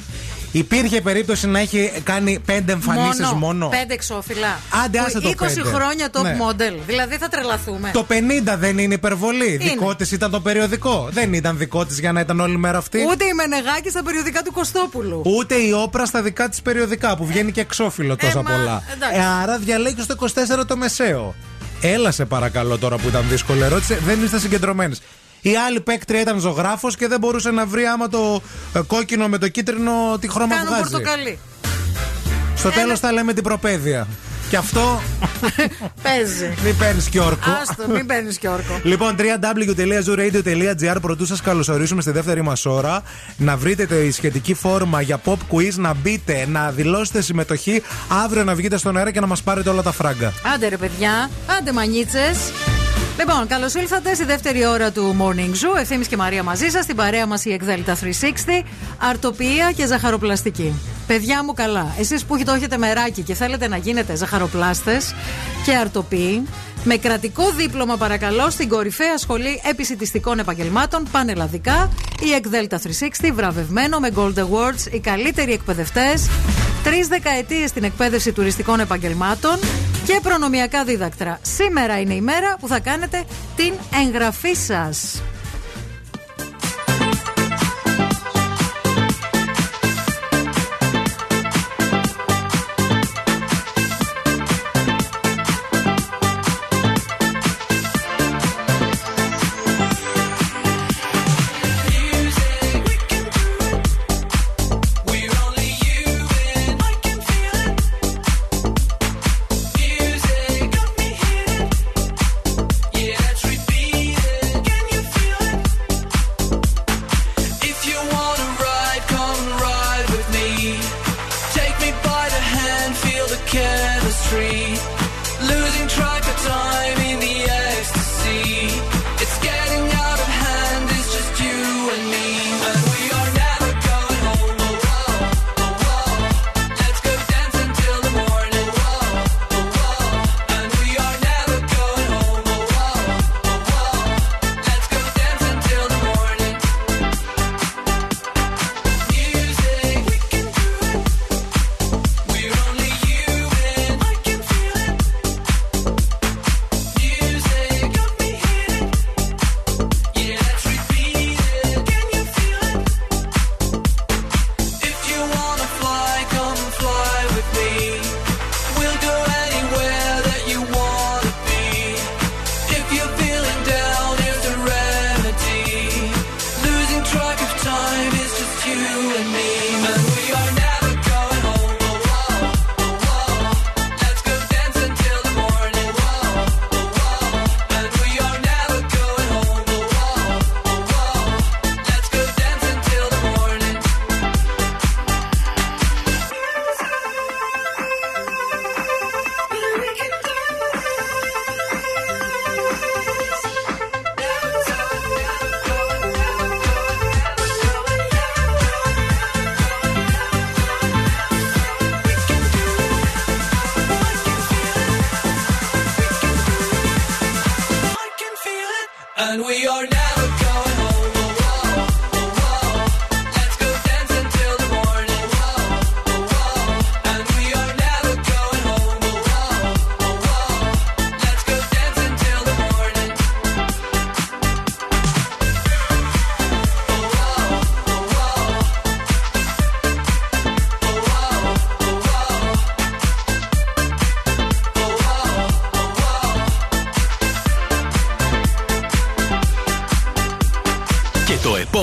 υπήρχε περίπτωση να έχει κάνει πέντε εμφανίσεις μόνο. Πέντε εξώφυλλα. Άντε, Που άσε το 20 πέντε. χρόνια top Ναι. model. Δηλαδή θα τρελαθούμε. Το 50 δεν είναι υπερβολή. Δικό της ήταν το περιοδικό. Δεν ήταν δικό της για να ήταν όλη μέρα αυτή. Ούτε η Μενεγάκη στα περιοδικά του Κωστόπουλου. Ούτε η όπρα στα δικά της περιοδικά που βγαίνει και εξώφυλλο τόσα Ε, μα, πολλά. εντάξει. Ε, άρα διαλέγεις το 24 το μεσαίο. Έλα σε παρακαλώ τώρα που ήταν δύσκολη ερώτηση. Δεν είστε συγκεντρωμένες. Η άλλη παίκτρια ήταν ζωγράφος και δεν μπορούσε να βρει άμα το ε, κόκκινο με το κίτρινο τι χρώμα Κάνω βγάζει. πορτοκαλί. Στο τέλος θα λέμε την προπαίδεια. Και αυτό <laughs> Παίζει. μην παίρνεις και όρκο. Άστο, μην παίρνεις και όρκο. Λοιπόν, www.zooradio.gr πρωτού σας καλωσορίσουμε στη δεύτερη μας ώρα. Να βρείτε τη σχετική φόρμα για pop quiz, να μπείτε, να δηλώσετε συμμετοχή. Αύριο να βγείτε στον αέρα και να μας πάρετε όλα τα φράγκα. Άντε ρε παιδιά, άντε μανίτσες. Λοιπόν, καλώς ήλθατε στη δεύτερη ώρα του Morning Zoo. Ευθύνη και Μαρία μαζί σας. Στην παρέα μας η Εκδέλτα 360, αρτοποιία και ζαχαροπλαστική. Παιδιά μου καλά, εσείς που το έχετε μεράκι και θέλετε να γίνετε ζαχαροπλάστες και αρτοποιοί, με κρατικό δίπλωμα παρακαλώ στην κορυφαία σχολή επισητιστικών επαγγελμάτων πανελλαδικά, η Εκδέλτα 360, βραβευμένο με Gold Awards, οι καλύτεροι εκπαιδευτές, τρεις δεκαετίες στην εκπαίδευση τουριστικών επαγγελμάτων και προνομιακά δίδακτρα. Σήμερα είναι η μέρα που θα κάνετε την εγγραφή σας.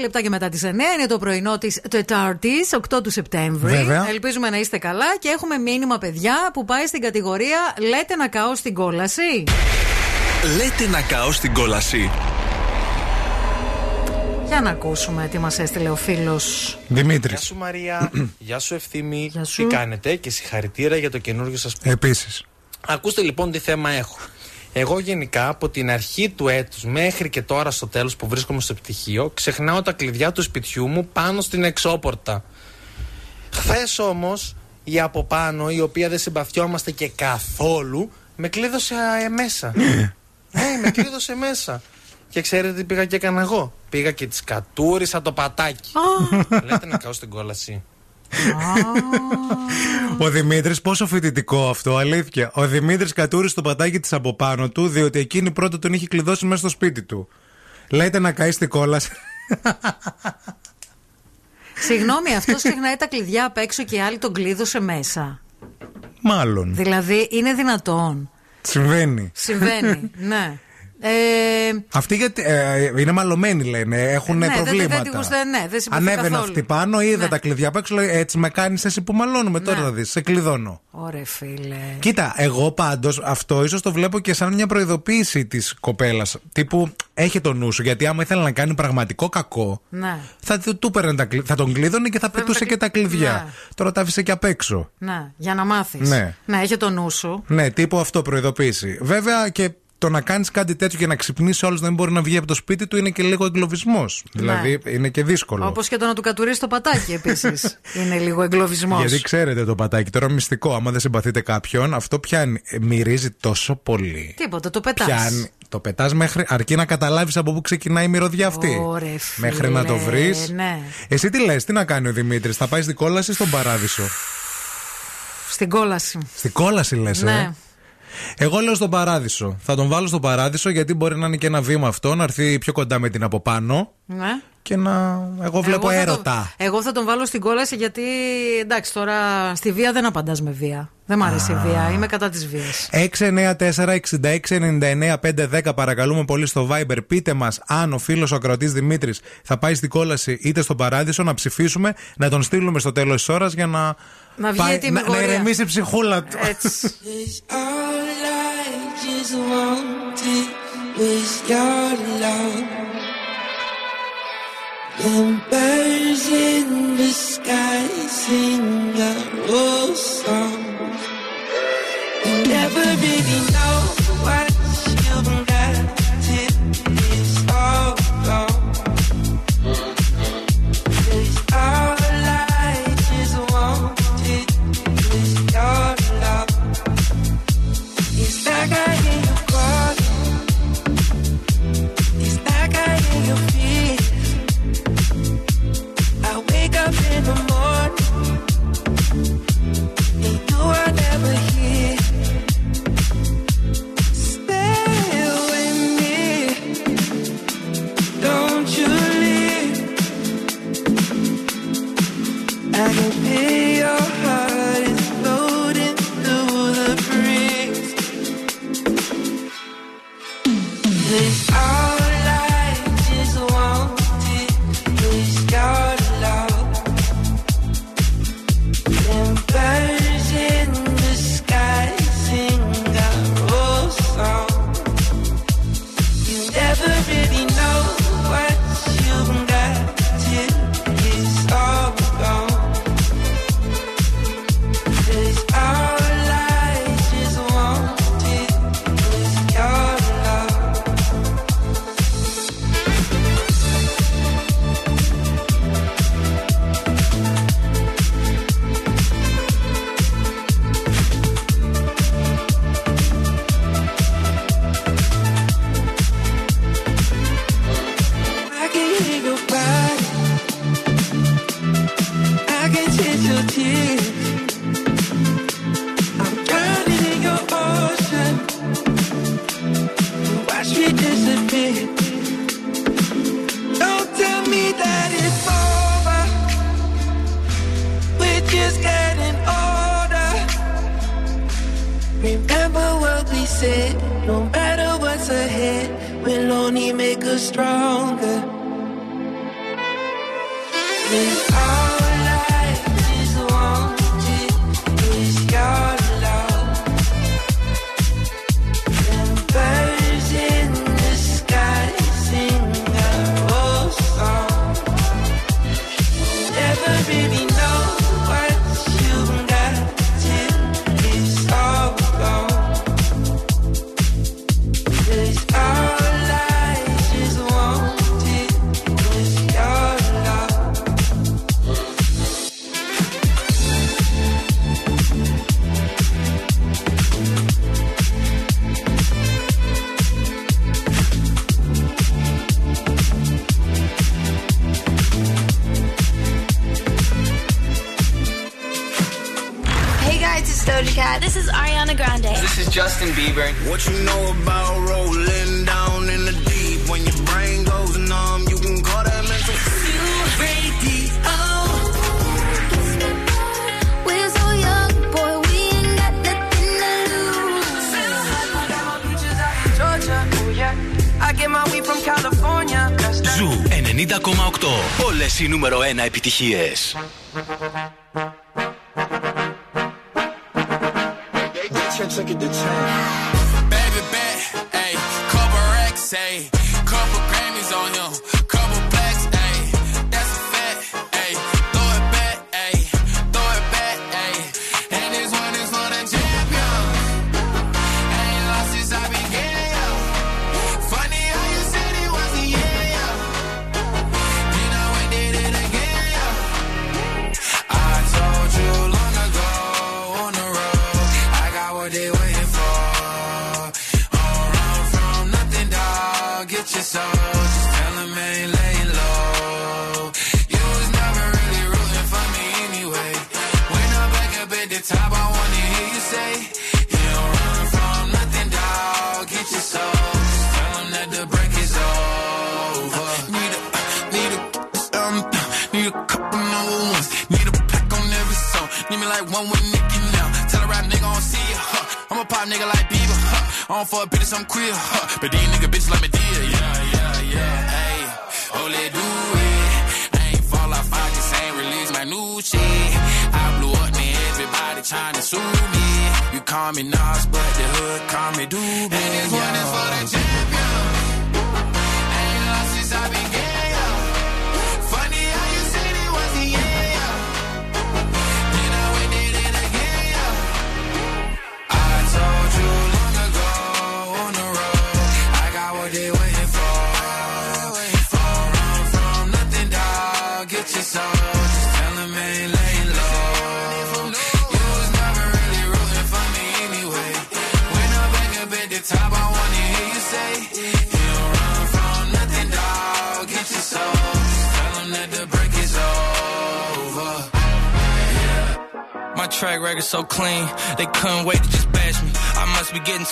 Λεπτά και μετά τις 9 είναι το πρωινό της Τετάρτης, 8 του Σεπτέμβρη. Βέβαια. Ελπίζουμε να είστε καλά και έχουμε μήνυμα, παιδιά, που πάει στην κατηγορία Λέτε να καώ στην κόλαση. Λέτε να καώ στην κόλαση. Για να ακούσουμε τι μας έστειλε ο φίλος. Δημήτρης. Γεια σου Μαρία, <clears throat> γεια σου Ευθύμη, Γεια σου. τι κάνετε και συγχαρητήρια για το καινούργιο σας Επίσης. Ακούστε λοιπόν τι θέμα έχω. Εγώ γενικά από την αρχή του έτους μέχρι και τώρα στο τέλος που βρίσκομαι στο πτυχίο ξεχνάω τα κλειδιά του σπιτιού μου πάνω στην εξώπορτα. Χθες όμως η από πάνω η οποία δεν συμπαθιόμαστε και καθόλου με κλείδωσε ε, μέσα. ναι, με κλείδωσε μέσα. Και ξέρετε τι πήγα και έκανα εγώ. Πήγα και τη κατούρισα το πατάκι. Λέτε να καώ στην κόλαση. Ο Δημήτρης, πόσο φοιτητικό αυτό, αλήθεια. Ο Δημήτρης κατούρισε το πατάκι της από πάνω του, διότι εκείνη πρώτα τον είχε κλειδώσει μέσα στο σπίτι του. Λέτε να καεί στην κόλαση. Συγγνώμη, αυτός ξεχνάει τα κλειδιά απ' έξω και η άλλη τον κλείδωσε μέσα. Μάλλον. Δηλαδή, είναι δυνατόν. Συμβαίνει. Συμβαίνει, ναι. Ε, Αυτοί γιατί, ε, είναι μαλωμένοι λένε, έχουν ναι, δεν- προβλήματα. Δεν, δεν, τη γουστά- ναι, δεν συμπαθεί Ανέβαινε καθόλου. αυτή πάνω, είδε Ναι. τα κλειδιά απ' έξω, λέει έτσι με κάνεις εσύ που μαλώνουμε. Τώρα Ναι. θα δεις, σε κλειδώνω. Ωραία, φίλε. Κοίτα, εγώ πάντως αυτό ίσως το βλέπω και σαν μια προειδοποίηση της κοπέλας. Τύπου έχει το νου σου, γιατί άμα ήθελε να κάνει πραγματικό κακό, Ναι. θα, του, του παίρνε τα κλει- θα τον κλείδωνε και θα πετούσε και τα κλειδιά. Ναι. Τώρα τα άφησε και απ' έξω. Ναι, για να μάθεις. Ναι. Να έχει το νου σου. Ναι, τύπου αυτό προειδοποίηση. Βέβαια και το να κάνεις κάτι τέτοιο και να ξυπνήσει όλο να μην μπορεί να βγει από το σπίτι του είναι και λίγο εγκλωβισμός. Δηλαδή είναι και δύσκολο. Όπως και το να του κατουρίσει το πατάκι επίσης. <laughs> είναι λίγο εγκλωβισμός. Γιατί ξέρετε το πατάκι, τώρα μυστικό. Άμα δεν συμπαθείτε κάποιον, αυτό πιάνει. ε, Μυρίζει τόσο πολύ. Τίποτα, το πετάς. Πιάνει. Το πετάς μέχρι αρκεί να καταλάβεις από πού ξεκινάει η μυρωδιά αυτή. Ωρε, φίλε, μέχρι να το βρεις. ναι. Εσύ τι λες, τι να κάνει ο Δημήτρης, θα πάει στην κόλαση ή στον παράδεισο; Στην κόλαση. Στην κόλαση λες, Ναι. ε. Εγώ λέω στον παράδεισο. Θα τον βάλω στον παράδεισο γιατί μπορεί να είναι και ένα βήμα αυτό, να έρθει πιο κοντά με την από πάνω Ναι. Και να. Εγώ βλέπω Εγώ θα έρωτα. τον- εγώ θα τον βάλω στην κόλαση γιατί εντάξει τώρα στη βία δεν απαντάς με βία. Δεν μ' αρέσει η βία. Είμαι κατά της βίας. 694-6699-510 παρακαλούμε πολύ στο Viber. Πείτε μας αν ο φίλος ο ακροατής Δημήτρης θα πάει στην κόλαση είτε στον παράδεισο να ψηφίσουμε, να τον στείλουμε στο τέλος της ώρας για να. Να βγει πάει- έτοιμη να, να γορεία. ηρεμήσει η ψυχούλα του. Έτσι. <laughs> Birds in the sky sing a song. Never really If I. sit, no matter what's ahead. we'll only make us stronger. What you know about rolling down in the deep? When your brain goes numb, you can call that mental so young, boy, we ain't got nothing to out in Georgia, oh yeah. I get my weed from California. Ζου 90,8. Όλες οι νούμερο 1 επιτυχίες.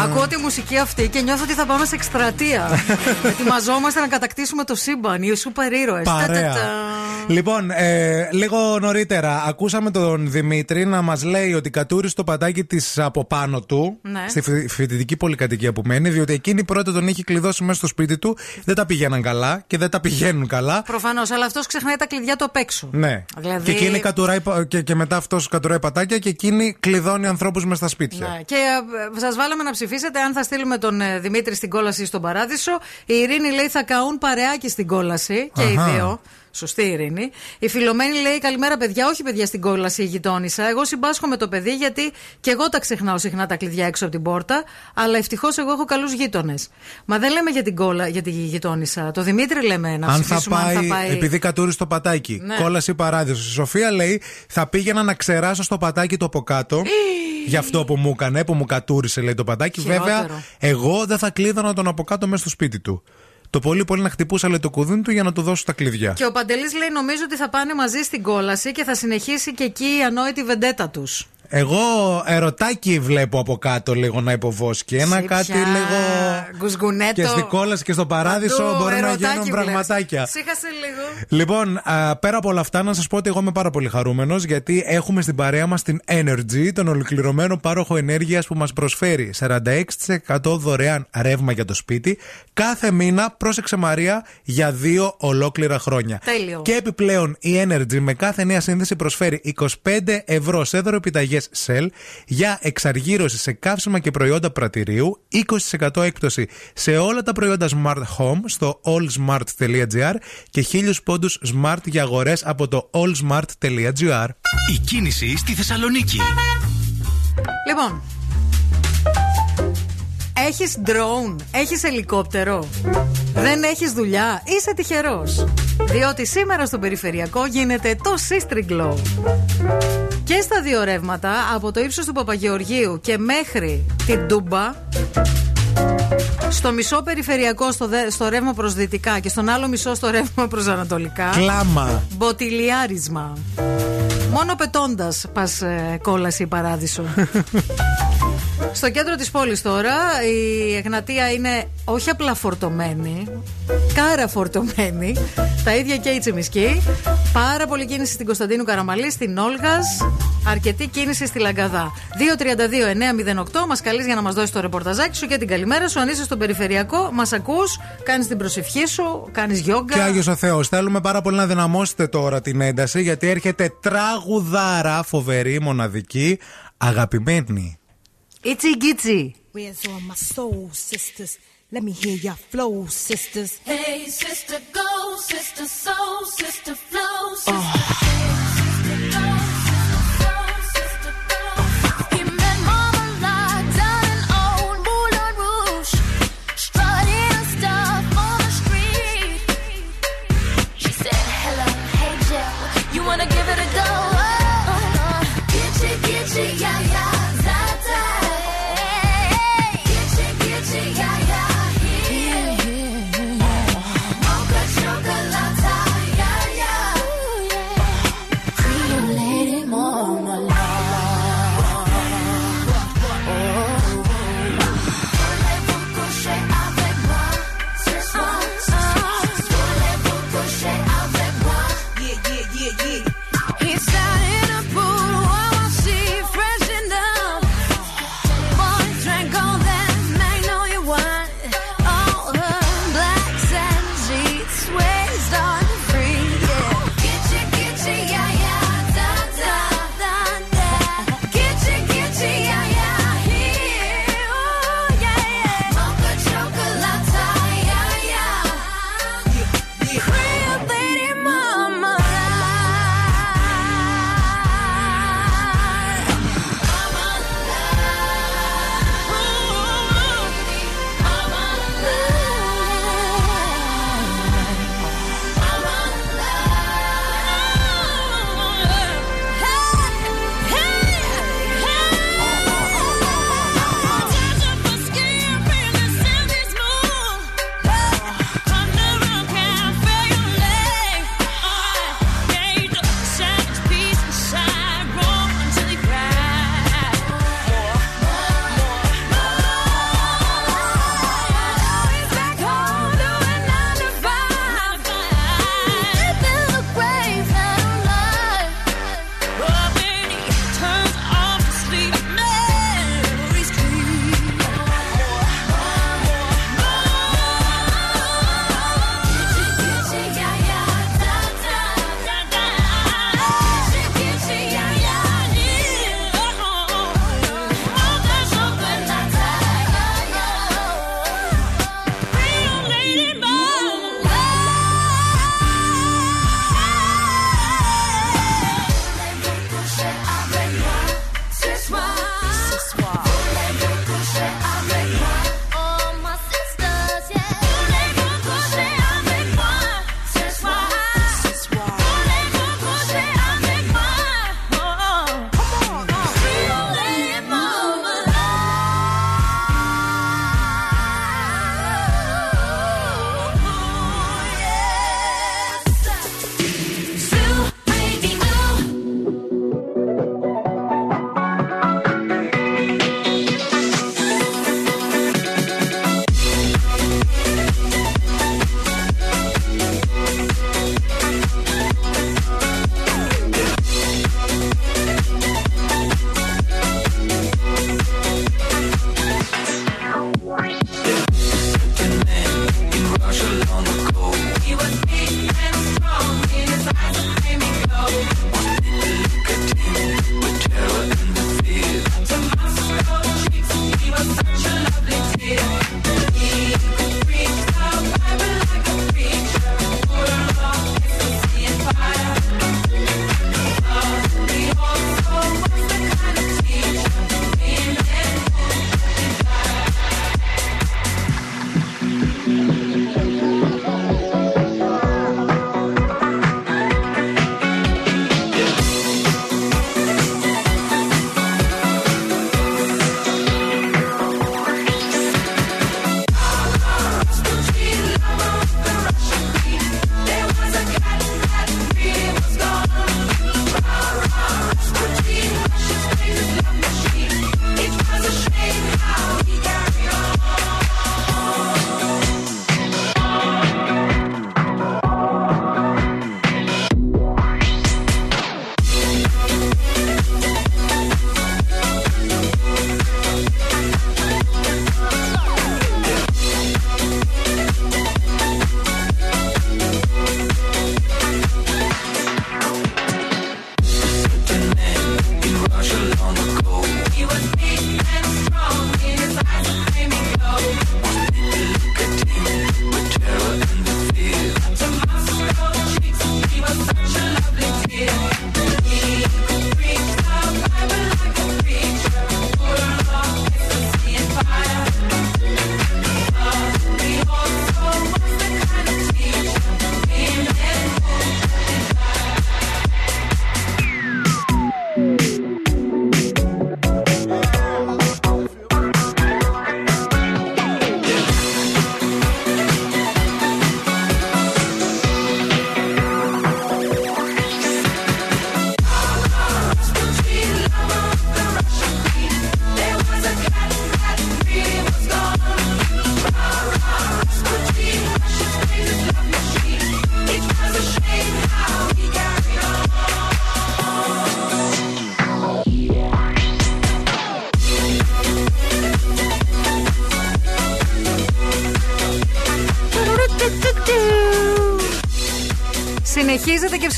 Ακούω τη μουσική αυτή και νιώθω ότι θα πάμε σε εκστρατεία. <laughs> Ετοιμαζόμαστε να κατακτήσουμε το σύμπαν, οι σούπερ ήρωε. Παρέα. Λοιπόν, ε, λίγο νωρίτερα ακούσαμε τον Δημήτρη να μας λέει ότι κατούρισε το πατάκι της από πάνω του, Ναι. στη φοι- φοιτητική πολυκατοικία που μένει, διότι εκείνη πρώτα τον είχε κλειδώσει μέσα στο σπίτι του, δεν τα πηγαίναν καλά και δεν τα πηγαίνουν καλά. Προφανώς, αλλά αυτός ξεχνάει τα κλειδιά του απ' έξω. Ναι. Δηλαδή- Και, εκείνη κατουράει, πα- και, και μετά αυτός κατουράει πατάκια και εκείνη κλειδώνει ανθρώπους με στα σπίτια. Ναι. Και σας βάλαμε να ψηφίσετε αν θα στείλουμε τον ε, Δημήτρη στην κόλαση ή στον παράδεισο. Η Ειρήνη λέει θα καούν παρεάκι στην κόλαση. Και Αχα. οι δύο. Σωστή Ειρήνη. Η Φιλομένη λέει: Καλημέρα, παιδιά. Όχι, παιδιά, στην κόλαση η γειτόνισσα. Εγώ συμπάσχω με το παιδί γιατί και εγώ τα ξεχνάω συχνά τα κλειδιά έξω από την πόρτα. Αλλά ευτυχώς εγώ έχω καλούς γείτονες. Μα δεν λέμε για την κόλα, για τη γειτόνισσα. Το Δημήτρη λέμε να αν θα, ψηφίσουμε πάει, αν θα πάει. επειδή κατούρισε το πατάκι, Ναι. κόλαση ή παράδεισος. Η Σοφία λέει: Θα πήγαινα να ξεράσω στο πατάκι το από κάτω. για αυτό που μου έκανε, που μου κατούρισε, λέει το πατάκι. Χειρότερο. Βέβαια, εγώ δεν θα κλείδωνα τον από κάτω μέσα στο σπίτι του. Το πολύ πολύ να χτυπούσα, λέει, το κουδούνι του για να του δώσω τα κλειδιά. Και ο Παντελής λέει: Νομίζω ότι θα πάνε μαζί στην κόλαση και θα συνεχίσει και εκεί η ανόητη βεντέτα τους. Εγώ ερωτάκι βλέπω από κάτω λίγο να υποβόσκει. Ένα κάτι λίγο. Γκουσγκουνέτο. Και στην κόλαση και στο παράδεισο Παντού, μπορεί να ερωτάκι γίνουν βλέπεις. πραγματάκια. Σύχασε λίγο. Λοιπόν, α, πέρα από όλα αυτά, να σας πω ότι εγώ είμαι πάρα πολύ χαρούμενος γιατί έχουμε στην παρέα μας την Energy, τον ολοκληρωμένο πάροχο ενέργειας που μας προσφέρει 46% δωρεάν ρεύμα για το σπίτι κάθε μήνα, πρόσεξε Μαρία, για δύο ολόκληρα χρόνια. Τέλειο. Και επιπλέον η Energy με κάθε νέα σύνδεση προσφέρει 25 ευρώ σε δωρεπιταγέ Shell για εξαργύρωση σε καύσιμα και προϊόντα πρατηρίου, 20% έκπτωση σε όλα τα προϊόντα Smart Home στο allsmart.gr και 1000 πόντους Smart για αγορές από το allsmart.gr. Η κίνηση στη Θεσσαλονίκη. Λοιπόν. Έχεις drone, έχεις ελικόπτερο. Δεν έχεις δουλειά, είσαι τυχερός. Διότι σήμερα στο περιφερειακό γίνεται το Sistri Glow. Και στα δύο ρεύματα, από το ύψος του Παπαγεωργίου και μέχρι την Τούμπα, στο μισό περιφερειακό στο, δε- στο ρεύμα προς δυτικά και στον άλλο μισό στο ρεύμα προς ανατολικά. Κλάμα. Μποτιλιάρισμα. Μόνο πετώντας πας κόλαση παράδεισο. <laughs> Στο κέντρο της πόλης τώρα η Εγνατία είναι όχι απλά φορτωμένη, κάρα φορτωμένη. Τα ίδια και η Τσιμισκή. Πάρα πολύ κίνηση στην Κωνσταντίνου Καραμαλή, στην Όλγας. Αρκετή κίνηση στη Λαγκαδά. 232-908 μας καλείς για να μας δώσεις το ρεπορταζάκι σου και την καλημέρα σου. Αν είσαι στον περιφερειακό, μας ακούς, κάνεις την προσευχή σου, κάνεις γιόγκα. Και Άγιος ο Θεός Θέλουμε πάρα πολύ να δυναμώσετε τώρα την ένταση γιατί έρχεται τραγουδάρα φοβερή, μοναδική, αγαπημένη. Itty gitty. Where's all my soul, sisters? Let me hear your flow, sisters. Hey, sister, go, sister, soul, sister, flow, oh. sister. Oh.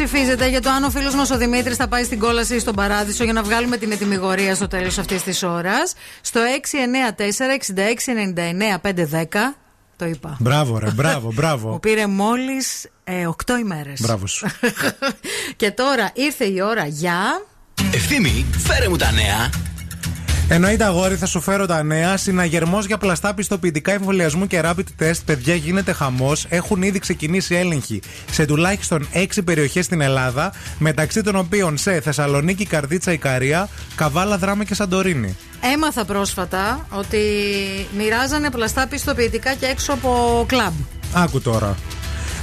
Ψηφίζετε για το αν ο φίλος μας ο Δημήτρης θα πάει στην κόλαση ή στον παράδεισο για να βγάλουμε την ετοιμιγορία στο τέλος αυτής της ώρας. Στο 694-6699-510. Το είπα. Μπράβο, ρε, μπράβο, <laughs> μπράβο. Μου πήρε μόλις 8 ημέρες. Μπράβο σου. <laughs> και τώρα ήρθε η ώρα για. Ευθύμη, φέρε μου τα νέα. Εννοείται, αγόρι, θα σου φέρω τα νέα. Συναγερμός για πλαστά πιστοποιητικά εμβολιασμού και rapid test. Παιδιά, γίνεται χαμός. Έχουν ήδη ξεκινήσει έλεγχοι σε τουλάχιστον 6 περιοχές στην Ελλάδα, μεταξύ των οποίων σε Θεσσαλονίκη, Καρδίτσα, Ικαρία, Καβάλα, Δράμα και Σαντορίνη. Έμαθα πρόσφατα ότι μοιράζανε πλαστά πιστοποιητικά και έξω από κλαμπ. Άκου τώρα.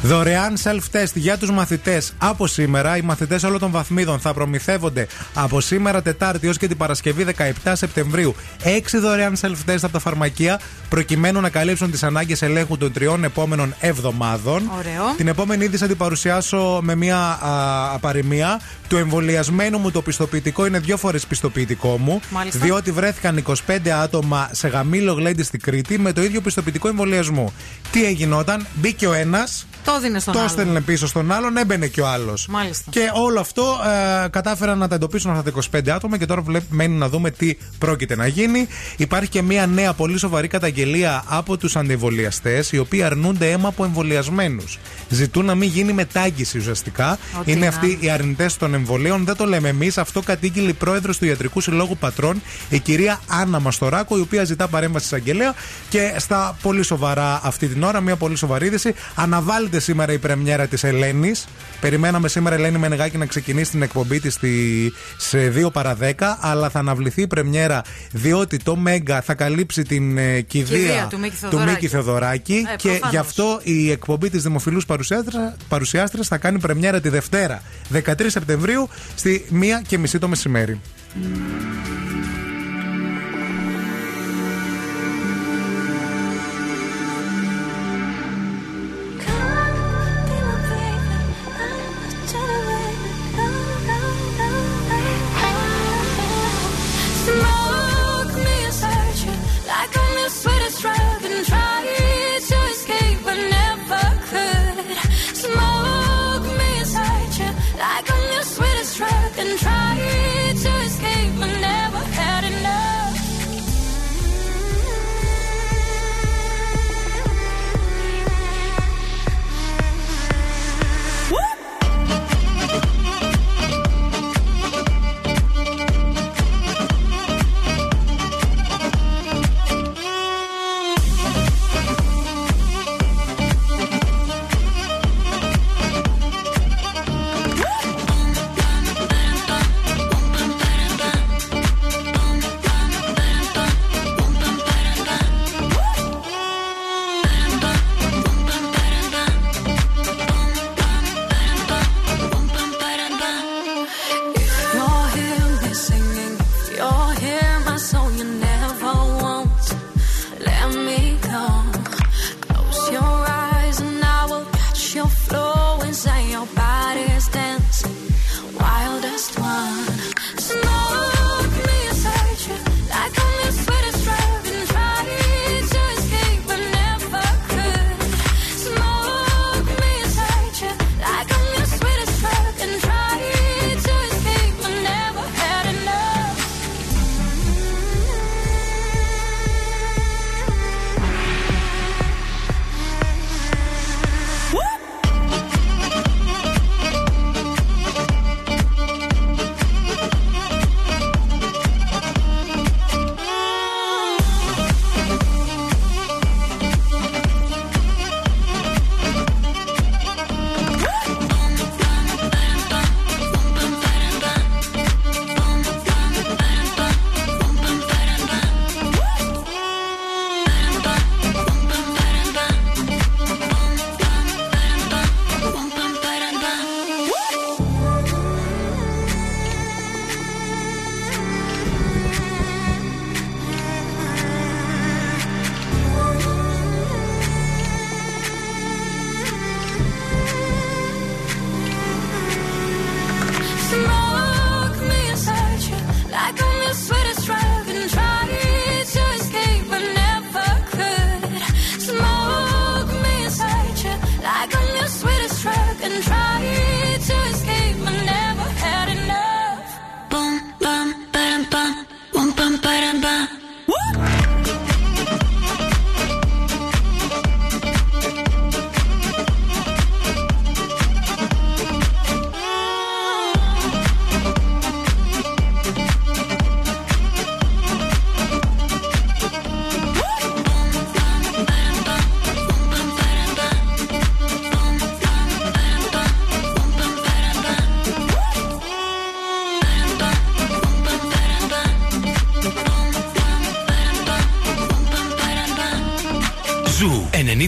Δωρεάν self-test για τους μαθητές από σήμερα. Οι μαθητές όλων των βαθμίδων θα προμηθεύονται από σήμερα Τετάρτη έως και την Παρασκευή 17 Σεπτεμβρίου 6 δωρεάν self-test από τα φαρμακεία προκειμένου να καλύψουν τις ανάγκες ελέγχου των τριών επόμενων εβδομάδων. Ωραίο. Την επόμενη είδηση θα την παρουσιάσω με μια α, απαριμία. Το εμβολιασμένο μου το πιστοποιητικό είναι δύο φορές πιστοποιητικό μου. Μάλιστα. Διότι βρέθηκαν 25 άτομα σε γαμήλο γλέντι στην Κρήτη με το ίδιο πιστοποιητικό εμβολιασμού. Τι έγινόταν, μπήκε ο ένας. Το δίνει στον Το άλλο. έστελνε πίσω στον άλλον, έμπαινε και ο άλλος. Μάλιστα. Και όλο αυτό ε, κατάφεραν να τα εντοπίσουν αυτά τα 25 άτομα και τώρα βλέπει- μένει να δούμε τι πρόκειται να γίνει. Υπάρχει και μια νέα πολύ σοβαρή καταγγελία από τους αντιεμβολιαστές, οι οποίοι αρνούνται αίμα από εμβολιασμένους. Ζητούν να μην γίνει μετάγγιση ουσιαστικά. Ό,τι Είναι να αυτοί οι αρνητές των εμβολίων. Δεν το λέμε εμείς. Αυτό κατήγγειλε η πρόεδρος του Ιατρικού Συλλόγου Πατρών, η κυρία Άννα Μαστοράκο, η οποία ζητά παρέμβαση εισαγγελέα. Και στα πολύ σοβαρά αυτή την ώρα, μια πολύ σοβαρή είδηση. Αναβάλλεται σήμερα η πρεμιέρα της Ελένης. Περιμέναμε σήμερα η Ελένη Μενεγάκη να ξεκινήσει την εκπομπή της σε 2 παρα 10, αλλά θα αναβληθεί η πρεμιέρα διότι το Μέγκα θα καλύψει την ε, κηδεία Κηδεία του Μίκη Θεοδωράκη. Μίκη Θεοδωράκη Ε, και προφανώς. γι' αυτό η εκπομπή της δημοφιλούς παρουσιάστρια θα κάνει πρεμιέρα τη Δευτέρα 13 Σεπτεμβρίου στη 1 και μισή το μεσημέρι.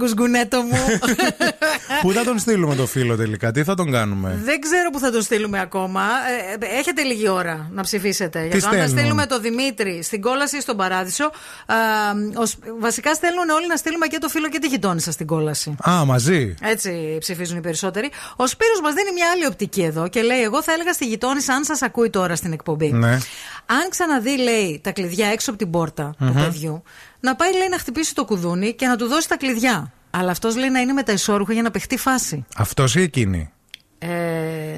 Έλα, γκουσγκουνέτο μου. <laughs> Πού θα τον στείλουμε το φίλο τελικά, τι θα τον κάνουμε; Δεν ξέρω που θα το στείλουμε ακόμα. Ε, ε, έχετε λίγη ώρα να ψηφίσετε. Για το αν θα στέλνουν; στείλουμε το Δημήτρη στην κόλαση ή στον παράδεισο. Α, ως- βασικά στέλνουν όλοι να στείλουμε και το φίλο και τη γειτόνισσα στην κόλαση. Α, μαζί. Έτσι ψηφίζουν οι περισσότεροι. Ο Σπύρος μας δίνει μια άλλη οπτική εδώ και λέει: Εγώ θα έλεγα στη γειτόνισσα, αν σας ακούει τώρα στην εκπομπή. Ναι. Αν ξαναδεί, λέει, τα κλειδιά έξω από την πόρτα του Μμμ. παιδιού, να πάει, λέει, να χτυπήσει το κουδούνι και να του δώσει τα κλειδιά. Αλλά αυτός λέει να είναι με τα ισόρουχα για να παιχτεί φάση. Αυτός ή εκείνη; Ε,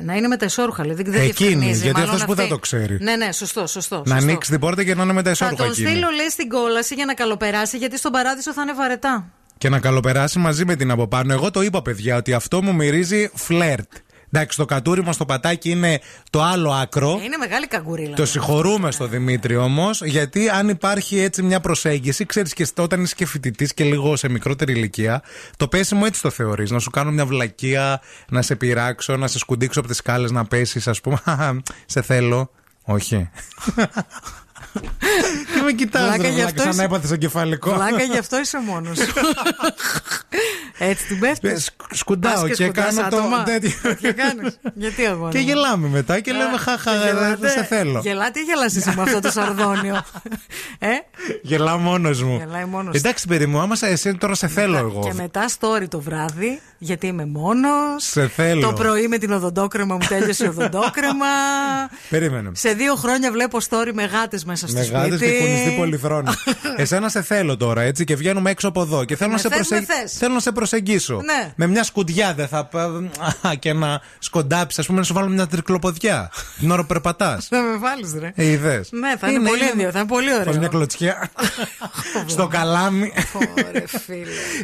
να είναι με τα ισόρουχα, δηλαδή δεν Εκείνη, διευκρινίζει, γιατί μάλλον αυτός που αυτή. θα το ξέρει. Ναι, ναι, σωστό, σωστό. Να σωστό. ανοίξει την πόρτα και να είναι με τα Θα ισόρουχα τον εκείνη. στείλω, λέει, στην κόλαση για να καλοπεράσει, γιατί στον παράδεισο θα είναι βαρετά. Και να καλοπεράσει μαζί με την από πάνω. Εγώ το είπα, παιδιά, ότι αυτό μου μυρίζει φλερτ. Εντάξει, το κατούρι μας το πατάκι είναι το άλλο άκρο. Ε, Είναι μεγάλη καγκουρίλα. Το συγχωρούμε στο Δημήτρη όμως, γιατί αν υπάρχει έτσι μια προσέγγιση, ξέρεις και όταν είσαι και φοιτητής και λίγο σε μικρότερη ηλικία, το πέσιμο έτσι το θεωρείς. Να σου κάνω μια βλακεία, να σε πειράξω, να σε σκουντίξω από τις σκάλες, να πέσεις, ας πούμε. <laughs> σε θέλω. Όχι. <laughs> Και με κοιτάζεις, Βλάκα, σαν να έπαθε κεφαλικό. Βλάκα, γι' αυτό είσαι μόνος. Έτσι την πέφτεις; Σκουντάω και, κάνω το. Και κάνεις; Γιατί εγώ. Και ναι. γελάμε μετά και ε, λέμε χαχα, ε, δεν σε θέλω. Γελάτε ή γελά με αυτό το <laughs> σαρδόνιο; ε; Μόνος μου. Εντάξει, παιδί μου, άμα εσύ τώρα σε θέλω εγώ. Και μετά story το βράδυ, γιατί είμαι μόνος. Σε θέλω. Το πρωί με την οδοντόκρεμα μου τέλειωσε η οδοντόκρεμα. Περίμενε. Σε δύο χρόνια βλέπω story με γάτες μέσα μέσα στο Μεγάλη σπίτι. Μεγάλη τυφωνιστή πολυθρόνα. <laughs> Εσένα σε θέλω τώρα, έτσι, και βγαίνουμε έξω από εδώ. Και θέλω, ναι, να, σε θες, προσεγ... Ναι, θέλω να σε προσεγγίσω. Ναι. Με μια σκουντιά δεν θα. και να σκοντάψεις, ας πούμε, να σου βάλω μια τρικλοποδιά. Την ώρα περπατάς. <laughs> Θα με βάλεις, ρε. Ε, είδες. Ναι, θα είναι, είναι πολύ ενδιαφέρον. Θα είναι πολύ ωραίο. μια κλωτσιά. <laughs> στο καλάμι.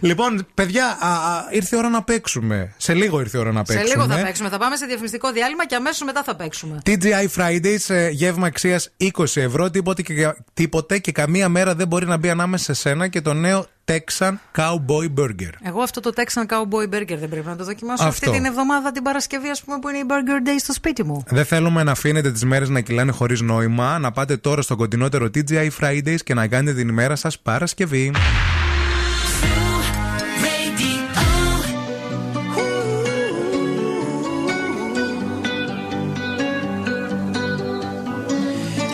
Λοιπόν, παιδιά, ήρθε η ώρα να παίξουμε. Σε λίγο ήρθε η ώρα να παίξουμε. Σε λίγο θα παίξουμε. Θα πάμε σε διαφημιστικό διάλειμμα και αμέσως μετά θα παίξουμε. TGI Fridays, ε, γεύμα αξίας 20 ευρώ, τίποτε και, τίποτε και καμία μέρα δεν μπορεί να μπει ανάμεσα σε σένα και το νέο Texan Cowboy Burger. Εγώ αυτό το Texan Cowboy Burger δεν πρέπει να το δοκιμάσω αυτό. αυτή την εβδομάδα την Παρασκευή, ας πούμε, που είναι η Burger Day στο σπίτι μου. Δεν θέλουμε να αφήνετε τις μέρες να κυλάνε χωρίς νόημα. Να πάτε τώρα στο κοντινότερο TGI Fridays και να κάνετε την ημέρα σας Παρασκευή.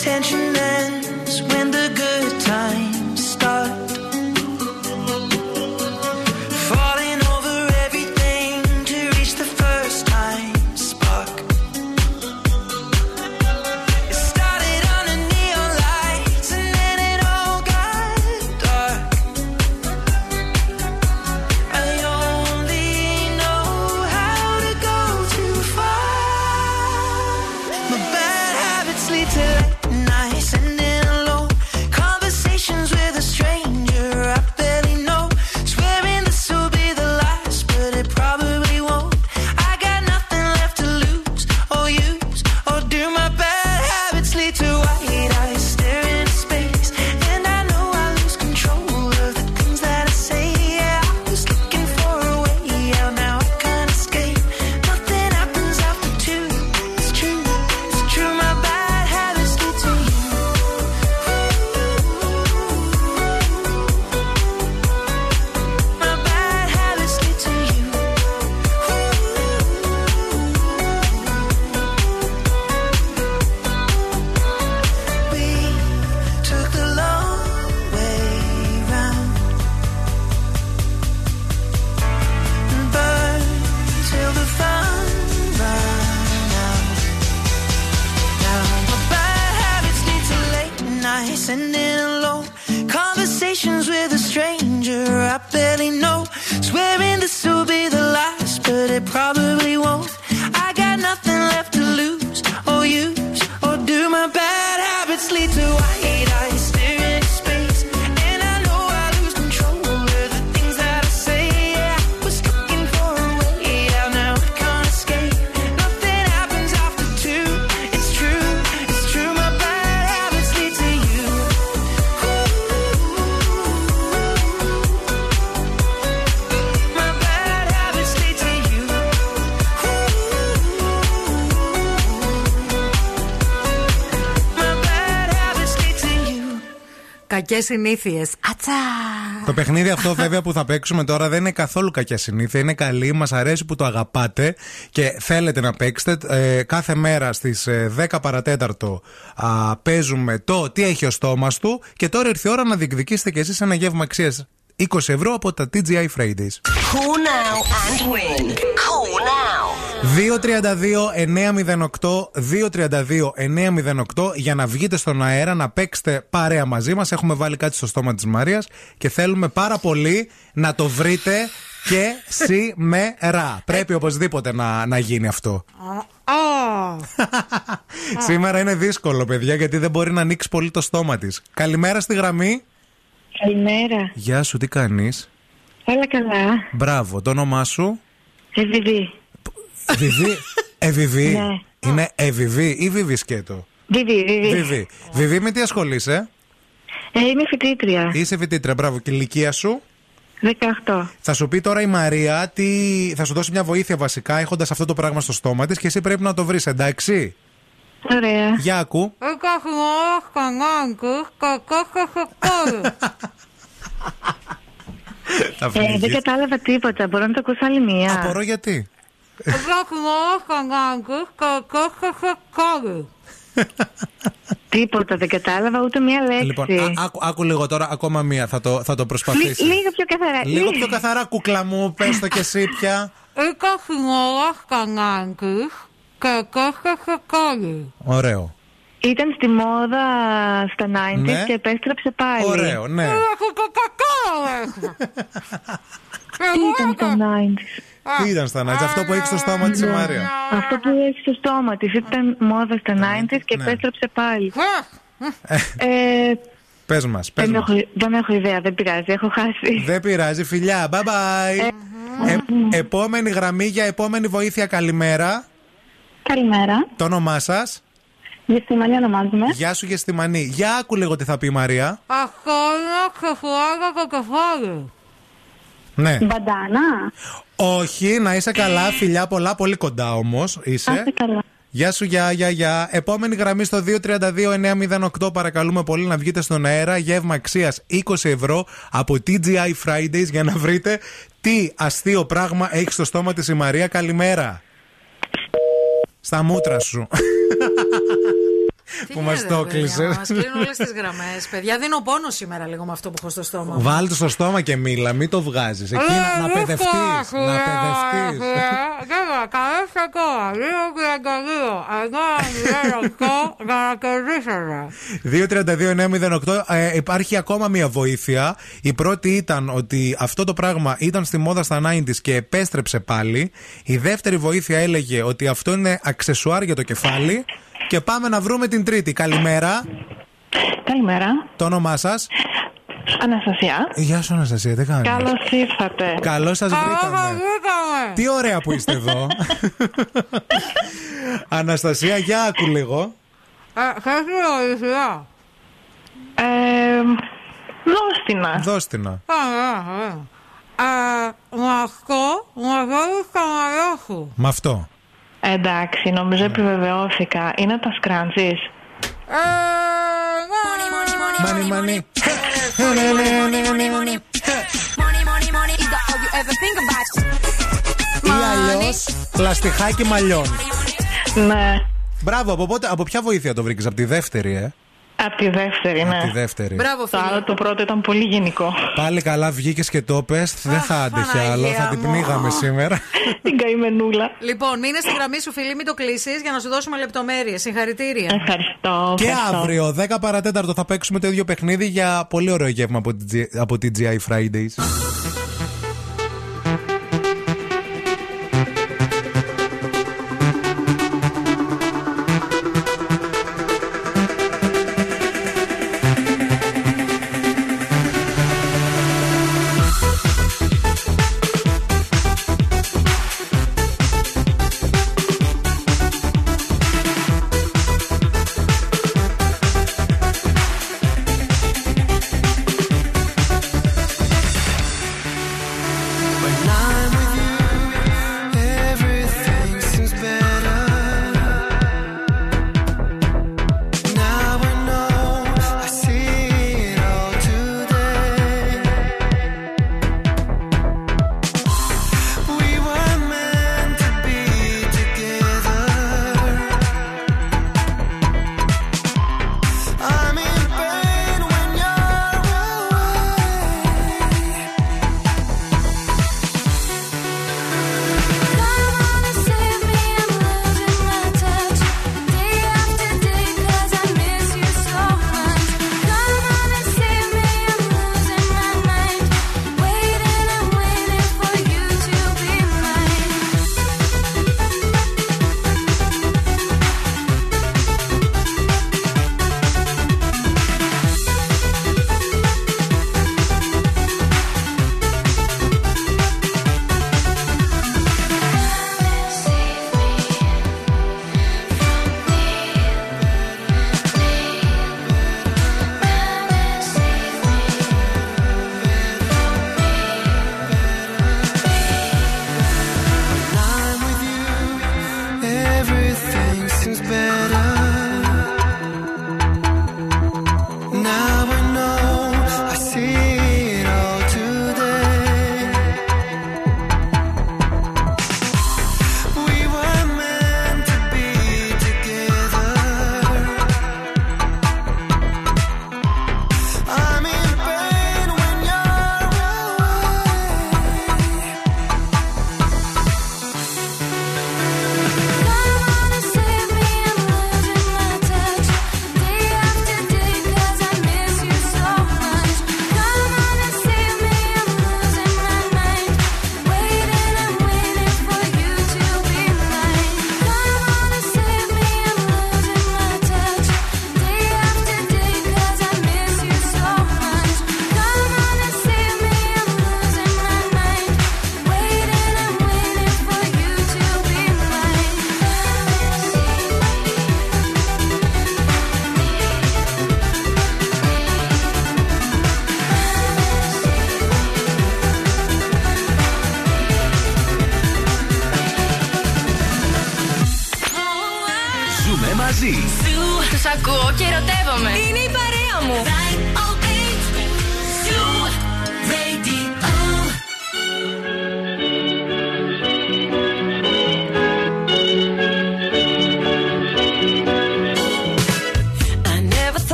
Attention. Κακές συνήθειες. Ατσά! Το παιχνίδι αυτό, βέβαια, που θα παίξουμε τώρα δεν είναι καθόλου κακιά συνήθεια. Είναι καλή, μας αρέσει που το αγαπάτε και θέλετε να παίξετε. Ε, κάθε μέρα στις 10 παρατέταρτο α, παίζουμε το τι έχει ο στόμας του και τώρα ήρθε η ώρα να διεκδικήσετε κι εσείς ένα γεύμα αξίας 20 ευρώ από τα TGI Fridays. Call now and win. Call now. 232-908 232-908 για να βγείτε στον αέρα να παίξετε παρέα μαζί μας Έχουμε βάλει κάτι στο στόμα της Μαρίας και θέλουμε πάρα πολύ να το βρείτε και σήμερα. Πρέπει οπωσδήποτε να, να γίνει αυτό. <laughs> Σήμερα είναι δύσκολο, παιδιά, γιατί δεν μπορεί να ανοίξει πολύ το στόμα της. Καλημέρα στη γραμμή. Καλημέρα. Γεια σου, τι κάνεις; Όλα καλά. Μπράβο, το όνομά σου; Εβιβή. Βιβί. Εβιβί. Ναι. Είναι Εβιβί ή Βιβί σκέτο; Βιβί, Βιβί. Βιβί. Βιβί, με τι ασχολείσαι; Ε, είμαι φοιτήτρια. Είσαι φοιτήτρια, μπράβο. Και η ηλικία σου; 18. Θα σου πει τώρα η Μαρία τι. Θα σου δώσει μια βοήθεια βασικά έχοντας αυτό το πράγμα στο στόμα της και εσύ πρέπει να το βρεις, εντάξει; Ωραία. Για ακού. <laughs> Θα Ε, δεν φύγεις. κατάλαβα τίποτα. Μπορώ να το ακούσω άλλη μία. Απορώ γιατί. <laughs> Τίποτα, δεν κατάλαβα ούτε μία λέξη. Λοιπόν, α- άκου, άκου λίγο τώρα, ακόμα μία. Θα το, θα το Λι- προσπαθήσει. λίγο πιο καθαρά. Λίγο πιο καθαρά, κούκλα μου, πες το κι εσύ πια. Ωραίο. Ήταν στη μόδα στα 90s Ναι. και επέστρεψε πάλι. Ωραίο, ναι. Τι ήταν στα 90s. Τι ήταν στα νάτια, αυτό που έχεις στο στόμα της η Μαρία; Αυτό που έχεις στο στόμα της ήταν μόδας στα 90s και ναι. επέστρεψε πάλι. Ε, Πες μας, πες δεν, μας. έχω, δεν έχω ιδέα, δεν πειράζει, έχω χάσει. Δεν πειράζει, φιλιά. Bye bye. Ε, επόμενη γραμμή για επόμενη βοήθεια, καλημέρα. Καλημέρα. Το όνομά σας; Γεστημανή ονομάζομαι. Γεια σου, Γεστημανή. Για άκου λίγο τι θα πει η Μαρία. Ναι. Μπαντάνα. Όχι, να είσαι καλά, φιλιά πολλά, πολύ κοντά όμως είσαι. Άσε καλά. Γεια σου, γεια, γεια, γεια. Επόμενη γραμμή στο 232-908. Παρακαλούμε πολύ να βγείτε στον αέρα. Γεύμα αξίας 20 ευρώ από TGI Fridays για να βρείτε τι αστείο πράγμα έχει στο στόμα της η Μαρία. Καλημέρα. Στα μούτρα σου. <laughs> που μας το κλείσε. Μας κλείνουν όλες τις γραμμές. Παιδιά, δίνω πόνο σήμερα λίγο με αυτό που έχω στο στόμα. μου. Βάλτε στο στόμα και μίλα, μην το βγάζεις. Εκεί να, να παιδευτείς. Να παιδευτείς. Ακόμα 232-908 ε, υπάρχει ακόμα μια βοήθεια. Η πρώτη ήταν ότι αυτό το πράγμα ήταν στη μόδα στα 90s και επέστρεψε πάλι. Η δεύτερη βοήθεια έλεγε ότι αυτό είναι αξεσουάρ για το κεφάλι. Και πάμε να βρούμε την τρίτη. Καλημέρα. Καλημέρα. Το όνομά σας; Αναστασία. Γεια σου, Αναστασία, τι κάνεις; Καλώς ήρθατε. Καλώς σας βρήκαμε. Τι ωραία που είστε εδώ. <laughs> Αναστασία, για άκου λίγο. Ε, δώστηνα. Δώστηνα. Μασκό, μαγόρι καμαρόχου. Με αυτό. Εντάξει, νομίζω επιβεβαιώθηκα. Είναι τα σκράντζι. Μάνι, μάνι. Ή αλλιώς λαστιχάκι μαλλιών. Ναι. Μπράβο, από, πότε, από ποια βοήθεια το βρήκες, από τη δεύτερη, ε; Από τη δεύτερη, ναι. Από τη δεύτερη. Μπράβο, Το άλλο το πρώτο ήταν πολύ γενικό. Πάλι καλά βγήκες και το πες Δεν θα άντεχε άλλο, θα την μου. πνίγαμε σήμερα. <laughs> Την καημενούλα. Λοιπόν, μείνε στη γραμμή σου, φίλη, μην το κλείσεις για να σου δώσουμε λεπτομέρειες. Συγχαρητήρια. Ευχαριστώ. Και ευχαριστώ. αύριο, 10 παρατέταρτο, θα παίξουμε το ίδιο παιχνίδι για πολύ ωραίο γεύμα από την G- από την GI Fridays.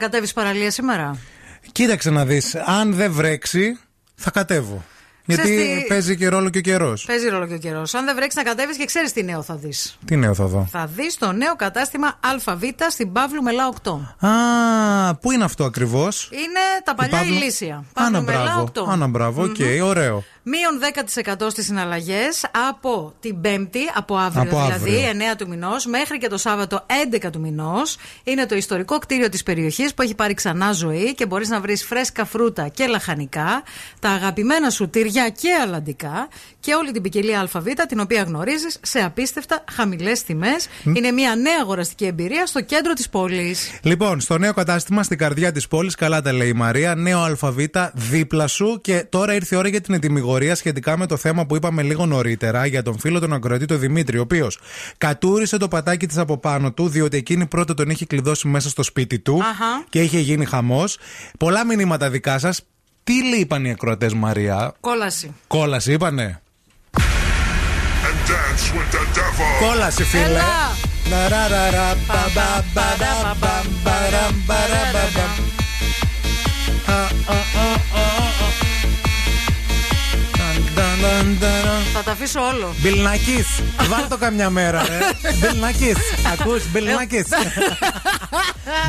Κατέβεις παραλία σήμερα; Κοίταξε να δεις. Αν δεν βρέξει, θα κατέβω. Γιατί Ξέρεις τι- παίζει και ρόλο και ο καιρός. Παίζει ρόλο και ο καιρός. Αν δεν βρέξει να κατέβεις και ξέρεις τι νέο θα δεις. Τι νέο θα δω; Θα δεις το νέο κατάστημα ΑΒ στην Παύλου Μελά 8. Α, πού είναι αυτό ακριβώς; Είναι τα παλιά Παύλου- Ηλύσια. Α, να Παύλου Μελά μπράβο. 8. Α, να μπράβο, οκ, ωραίο. Μείον 10% στις συναλλαγές από την Πέμπτη, από αύριο Από δηλαδή, αύριο. 9 του μηνός, μέχρι και το Σάββατο 11 του μηνός. Είναι το ιστορικό κτίριο της περιοχής που έχει πάρει ξανά ζωή και μπορείς να βρεις φρέσκα φρούτα και λαχανικά, τα αγαπημένα σου τυριά και αλαντικά και όλη την ποικιλία ΑΒ την οποία γνωρίζεις σε απίστευτα χαμηλές τιμές. Είναι μια νέα αγοραστική εμπειρία στο κέντρο της πόλης. Λοιπόν, στο νέο κατάστημα στην καρδιά της πόλης, καλά τα λέει η Μαρία, νέο ΑΒ δίπλα σου και τώρα ήρθε η ώρα για την ετοιμιγορία σχετικά με το θέμα που είπαμε λίγο νωρίτερα για τον φίλο τον ακροατή τον Δημήτρη, ο οποίος κατούρισε το πατάκι της από πάνω του, διότι εκείνη πρώτα τον είχε κλειδώσει μέσα στο σπίτι του Αχα. και είχε γίνει χαμός. Πολλά μηνύματα δικά σας. Τι λέει είπαν οι ακροατές, Μαρία; Κόλαση. Κόλαση, είπανε. Dance with the devil. Κόλαση, φίλε. Έλα. Θα τα αφήσω όλο. Μπιλνακής, βάλ το καμιά μέρα, ρε. <laughs> Μπιλνακής, ακούς, Μπιλνακής.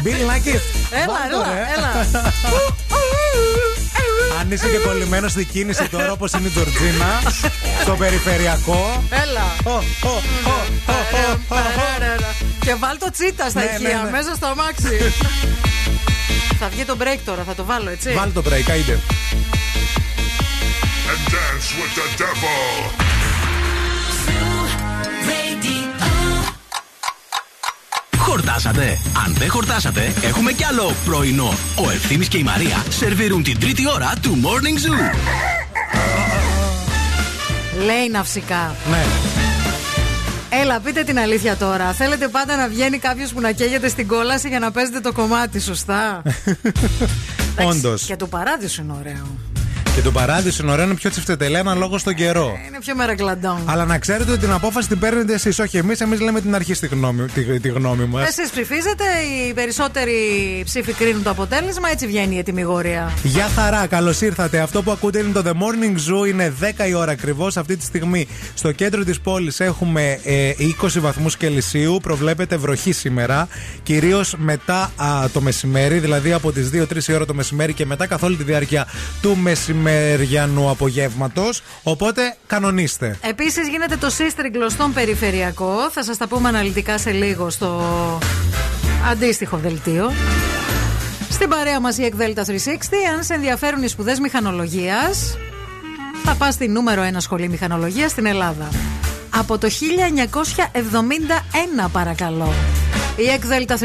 Μπιλνακής. <laughs> Έλα, Βάλ το, έλα, ρε. έλα. <laughs> Αν είσαι και κολλημένος στην κίνηση τώρα όπως είναι η Τζορτζίνα, στο περιφερειακό. Έλα. Ω, ω, ω, ω, ω, ω, ω. Και βάλ το τσίτα στα Ναι, ηχεία, ναι, ναι. μέσα στο αμάξι. θα βγει το break τώρα, θα το βάλω έτσι. Βάλ το break, άιντε. And dance with the devil. Χορτάσατε. Αν δεν χορτάσατε, έχουμε κι άλλο πρωινό. Ο Ευθύμης και η Μαρία σερβίρουν την τρίτη ώρα του Morning Zoo. Λέει ναυσικά. Ναι. Έλα, πείτε την αλήθεια τώρα. Θέλετε πάντα να βγαίνει κάποιος που να καίγεται στην κόλαση για να παίζετε το κομμάτι, σωστά; <laughs> Όντως. Και το παράδεισο είναι ωραίο. Και το παράδεισο είναι ωραίο, είναι πιο τσιφτετελένα λόγω στον καιρό. Είναι πιο μερακλαντών. Αλλά να ξέρετε ότι την απόφαση την παίρνετε εσείς, όχι εμείς. Εμείς λέμε την αρχή στη γνώμη, τη, τη γνώμη μας. Εσείς ψηφίζετε, οι περισσότεροι ψήφοι κρίνουν το αποτέλεσμα, έτσι βγαίνει η ετοιμιγορία. Γεια χαρά, καλώς ήρθατε. Αυτό που ακούτε είναι το The Morning Zoo. Είναι 10 η ώρα ακριβώς. Αυτή τη στιγμή στο κέντρο της πόλης έχουμε ε, 20 βαθμούς Κελσίου. Προβλέπεται βροχή σήμερα. Κυρίως μετά α, το μεσημέρι, δηλαδή από τις 2-3 η ώρα το μεσημέρι και μετά καθ' όλη τη διάρκεια του μεσημεριανού απογεύματος. Οπότε κανονίστε. Επίσης γίνεται το σύστριγγλο στον περιφερειακό. Θα σας τα πούμε αναλυτικά σε λίγο στο αντίστοιχο δελτίο. Στην παρέα μας η Εκδέλτα 360. Αν σε ενδιαφέρουν οι σπουδές μηχανολογίας, θα πας στη νούμερο 1 σχολή μηχανολογίας στην Ελλάδα. Από το 1971, παρακαλώ. Η Εκδέλτα 360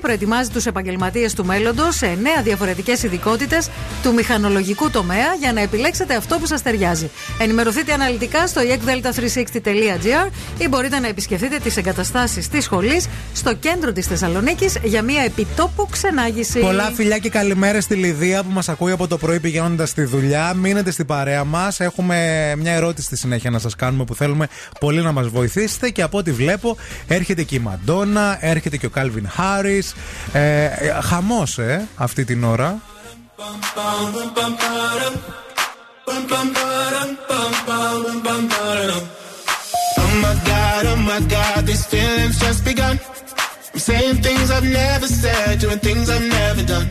προετοιμάζει τους επαγγελματίες του μέλλοντος σε 9 διαφορετικές ειδικότητες του μηχανολογικού τομέα για να επιλέξετε αυτό που σας ταιριάζει. Ενημερωθείτε αναλυτικά στο ekdelta360.gr ή μπορείτε να επισκεφτείτε τις εγκαταστάσεις της σχολής στο κέντρο της Θεσσαλονίκης για μια επιτόπου ξενάγηση. Πολλά φιλιά και καλημέρα στη Λιδία που μας ακούει από το πρωί πηγαίνοντας στη δουλειά. Μείνετε στην παρέα μας. Έχουμε μια ερώτηση στη συνέχεια να σας κάνουμε που θέλουμε πολύ να μας βοηθήσετε. Και από ό,τι βλέπω, έρχεται και η Μαντόνα, έρχεται και ο Κάλβιν Χάρι. Ε, Χαμό, ε, αυτή την ώρα. Oh my god, oh my god, these feelings just begun. I'm saying things I've never said, doing things I've never done.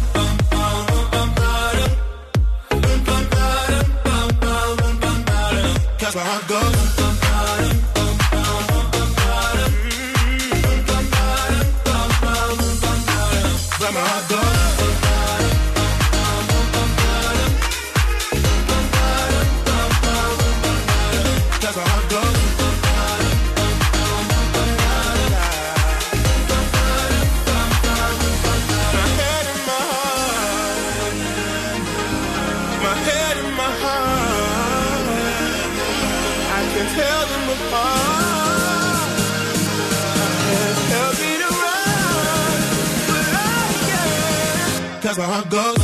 where I go.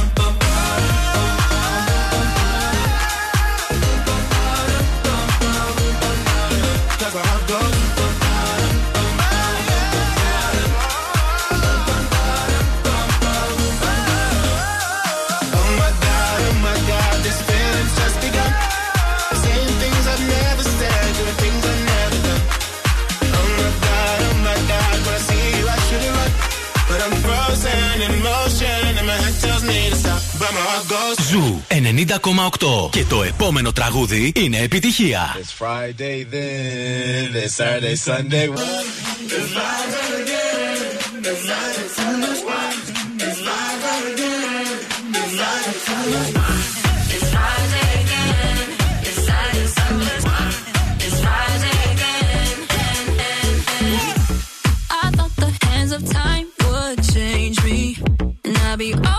90,8. Και το επόμενο τραγούδι είναι επιτυχία. It's Friday then, it's Saturday, Sunday. It's live again. It's live Sunday. It's live again. It's live Sunday. It's Friday again. It's Saturday, Sunday. It's Friday again. I thought the hands of time would change me, and I'd be over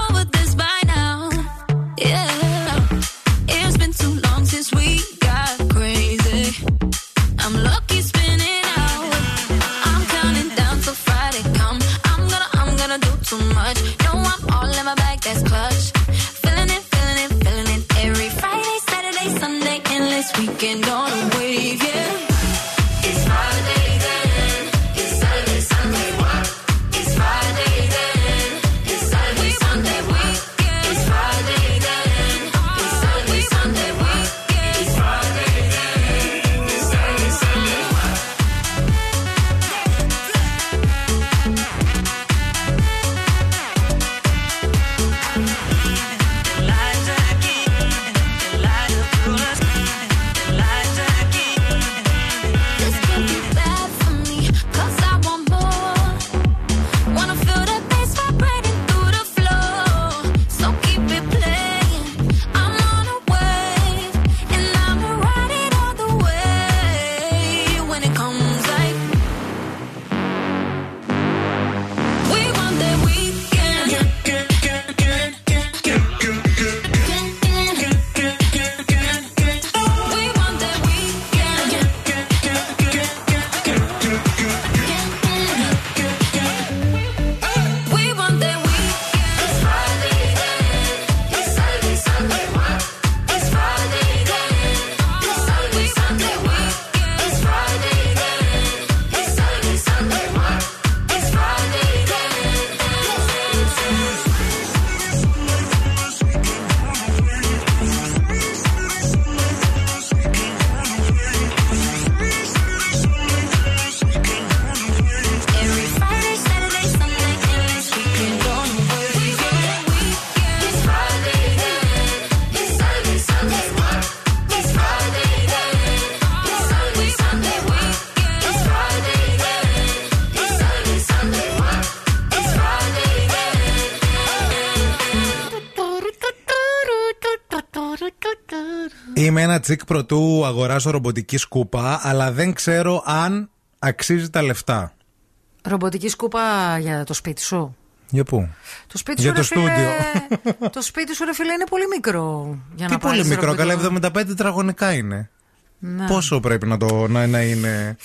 Είμαι ένα τσικ πρωτού αγοράσω ρομποτική σκούπα, αλλά δεν ξέρω αν αξίζει τα λεφτά. Ρομποτική σκούπα για το σπίτι σου; Για πού; Το σπίτι Για σου, το ρε φίλε, στούντιο. <laughs> το σπίτι σου, ρε φίλε, είναι πολύ μικρό. Για Τι να πολύ πάρεις μικρό, ρομποτικό. καλά 75 τετραγωνικά είναι. Ναι. Πόσο πρέπει να, το, να, να είναι;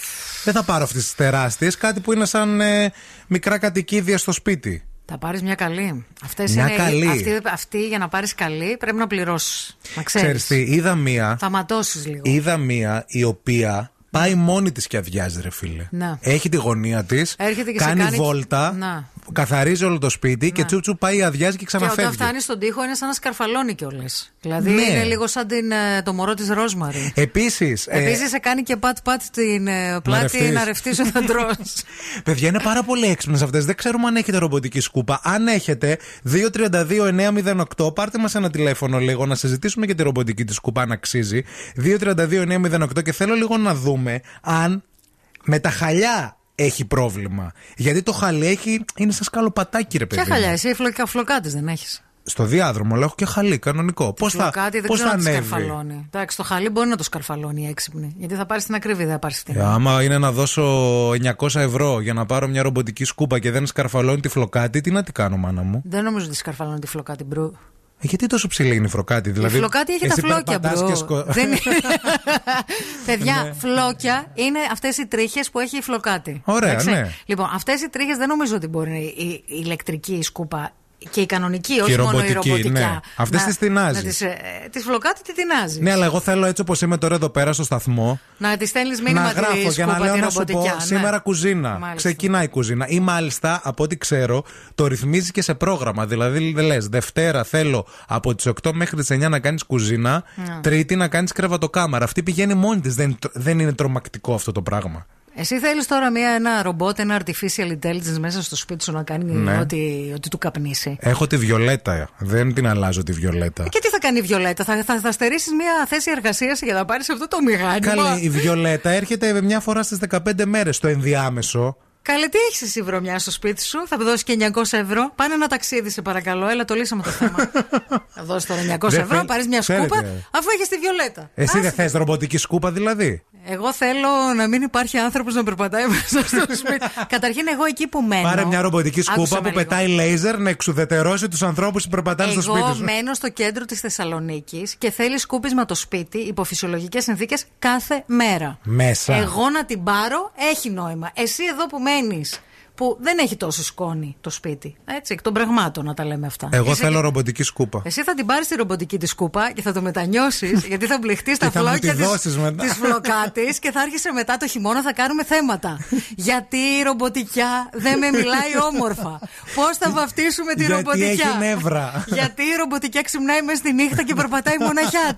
Δεν θα πάρω αυτές τις τεράστιες, κάτι που είναι σαν ε, μικρά κατοικίδια στο σπίτι. Θα πάρεις μια καλή. Αυτές Μια είναι, καλή. Αυτή, αυτή για να πάρεις καλή πρέπει να πληρώσεις. Να ξέρεις. Ξέρεις τι, είδα μία. Θα ματώσεις λίγο. Είδα μία η οποία πάει μόνη της και αδειάζει, ρε φίλε. Ναι. Έχει τη γωνία της. Έρχεται και σε κάνει κάνει- βόλτα. Να. Καθαρίζει όλο το σπίτι και τσουπ τσουπ πάει, αδειάζει και Και όταν ξαναφεύγει. φτάνει στον τοίχο είναι σαν να σκαρφαλώνει κιόλας. Δηλαδή Ναι. είναι λίγο σαν την, ε, το μωρό της Ρόσμαρη. Επίσης. Επίσης σε κάνει και πατ-πατ την ε, πλάτη ρευτείς. να ρευτείς όταν <laughs> τρως. Παιδιά είναι πάρα πολύ έξυπνες αυτές. Δεν ξέρουμε αν έχετε ρομποτική σκούπα. Αν έχετε, 232-908, πάρτε μας ένα τηλέφωνο λίγο να συζητήσουμε για τη ρομποτική της σκούπα, αν αξίζει. 232-908 και θέλω λίγο να δούμε αν με τα χαλιά έχει πρόβλημα. Γιατί το χαλί έχει, είναι σαν σκαλοπατάκι, ρε παιδί. Ποια μου. χαλιά, εσύ φλοκά, φλοκάτη δεν έχεις. Στο διάδρομο, αλλά έχω και χαλί, κανονικό. Πώς θα, Φλοκάτη δεν πώς ξέρω θα να το ανέβει; σκαρφαλώνει. Εντάξει, το χαλί μπορεί να το σκαρφαλώνει η έξυπνη. Γιατί θα πάρεις την ακριβή, δεν θα πάρεις την. Ε, άμα είναι να δώσω 900 ευρώ για να πάρω μια ρομποτική σκούπα και δεν σκαρφαλώνει τη φλοκάτη, τι να τη κάνω, μάνα μου; Δεν νομίζω ότι σκαρφαλώνει τη φλοκάτη, bro. Ε, γιατί τόσο ψηλή είναι η φλοκάτη, δηλαδή. η φλοκάτη έχει τα εσύ φλόκια, περπατάς bro. και σκο- Δεν είναι- <laughs> Παιδιά, Ναι. φλόκια είναι αυτές οι τρίχες που έχει η φλοκάτη. Ωραία, Εντάξει. ναι. Λοιπόν, αυτές οι τρίχες δεν νομίζω ότι μπορεί η, η ηλεκτρική σκούπα και η κανονική, Και όχι η μόνο η ρομποτική, ρομποτικά. ναι. Αυτές να- τις τινάζει. να τις, ε, τις φλοκάτη τη τινάζει. Ναι, αλλά εγώ θέλω έτσι όπως είμαι τώρα εδώ πέρα στο σταθμό. Να τη στέλνεις μήνυμα να τη γράφω σκούπα, για να λέω τη να σου πω ρομποτικιά, ναι. σήμερα κουζίνα. Μάλιστα. Ξεκινάει η κουζίνα. Ή μάλιστα, από ό,τι ξέρω, το ρυθμίζει και σε πρόγραμμα. Δηλαδή, λες, Δευτέρα θέλω από τις 8 μέχρι τις 9 να κάνεις κουζίνα. Ναι. Τρίτη να κάνεις κρεβατοκάμαρα. Αυτή πηγαίνει μόνη της. Δεν, δεν είναι τρομακτικό αυτό το πράγμα. Εσύ θέλεις τώρα μια, ένα ρομπότ, ένα artificial intelligence μέσα στο σπίτι σου να κάνει Ναι. ό,τι, ό,τι του καπνίσει; Έχω τη Βιολέτα. Δεν την αλλάζω τη Βιολέτα. Και τι θα κάνει η Βιολέτα, θα, θα, θα στερήσεις μια θέση εργασίας για να πάρεις αυτό το μηχάνημα; Καλή, η Βιολέτα έρχεται μια φορά στις 15 μέρες στο ενδιάμεσο. Καλέ, τι έχεις εσύ βρωμιά στο σπίτι σου, θα δώσεις και 900 ευρώ. Πάνε ένα ταξίδι, σε παρακαλώ. Έλα, το λύσαμε το θέμα. <laughs> θα δώσει τώρα 900 Δεν ευρώ, θέλ- πάρεις μια σκούπα, Ξέρετε. αφού έχεις τη Βιολέτα. Εσύ δεν θες ρομποτική σκούπα δηλαδή; Εγώ θέλω να μην υπάρχει άνθρωπος να περπατάει μέσα στο σπίτι. <laughs> Καταρχήν, εγώ εκεί που μένω. Πάρε μια ρομποτική Άκουσε σκούπα με που λίγο. πετάει λέιζερ να εξουδετερώσει τους ανθρώπους που περπατάνε στο σπίτι Εγώ σου. μένω στο κέντρο της Θεσσαλονίκης και θέλει σκούπισμα το σπίτι υπό φυσιολογικές συνθήκες κάθε μέρα. Μέσα. Εγώ να την πάρω έχει νόημα. Εσύ εδώ που μένεις, που δεν έχει τόσο σκόνη το σπίτι. Έτσι, εκ των πραγμάτων να τα λέμε αυτά. Εγώ Εσύ- θέλω ρομποτική σκούπα. Εσύ θα την πάρεις τη ρομποτική της σκούπα και θα το μετανιώσεις <laughs> γιατί θα μπλεχτείς στα Και θα μου φλόκια τη δώσεις μετά; της φλοκάτης και θα άρχισε μετά το χειμώνα θα κάνουμε θέματα. <laughs> γιατί η ρομποτικιά δεν με μιλάει όμορφα; Πώς θα βαφτίσουμε τη Γιατί ρομποτικιά; έχει νεύρα; <laughs> γιατί η ρομποτικιά ξυπνάει μέσα στη νύχτα και περπατάει μοναχιά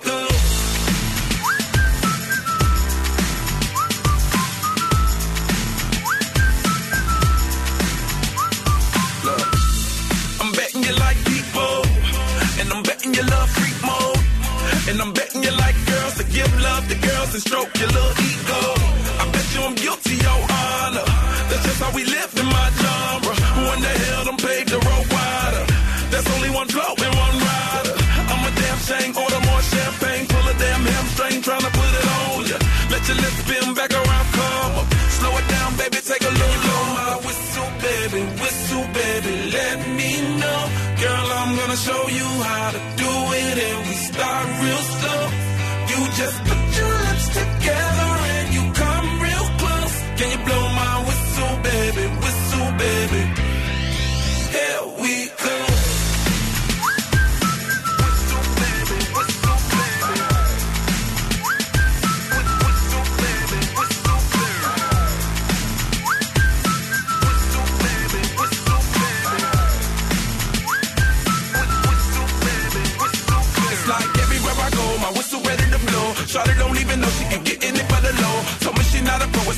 I'm betting you like girls to give love to girls and stroke your little ego. I bet you I'm guilty, your honor. That's just how we live in my genre.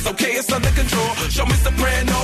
Okay, it's under control. Show me soprano,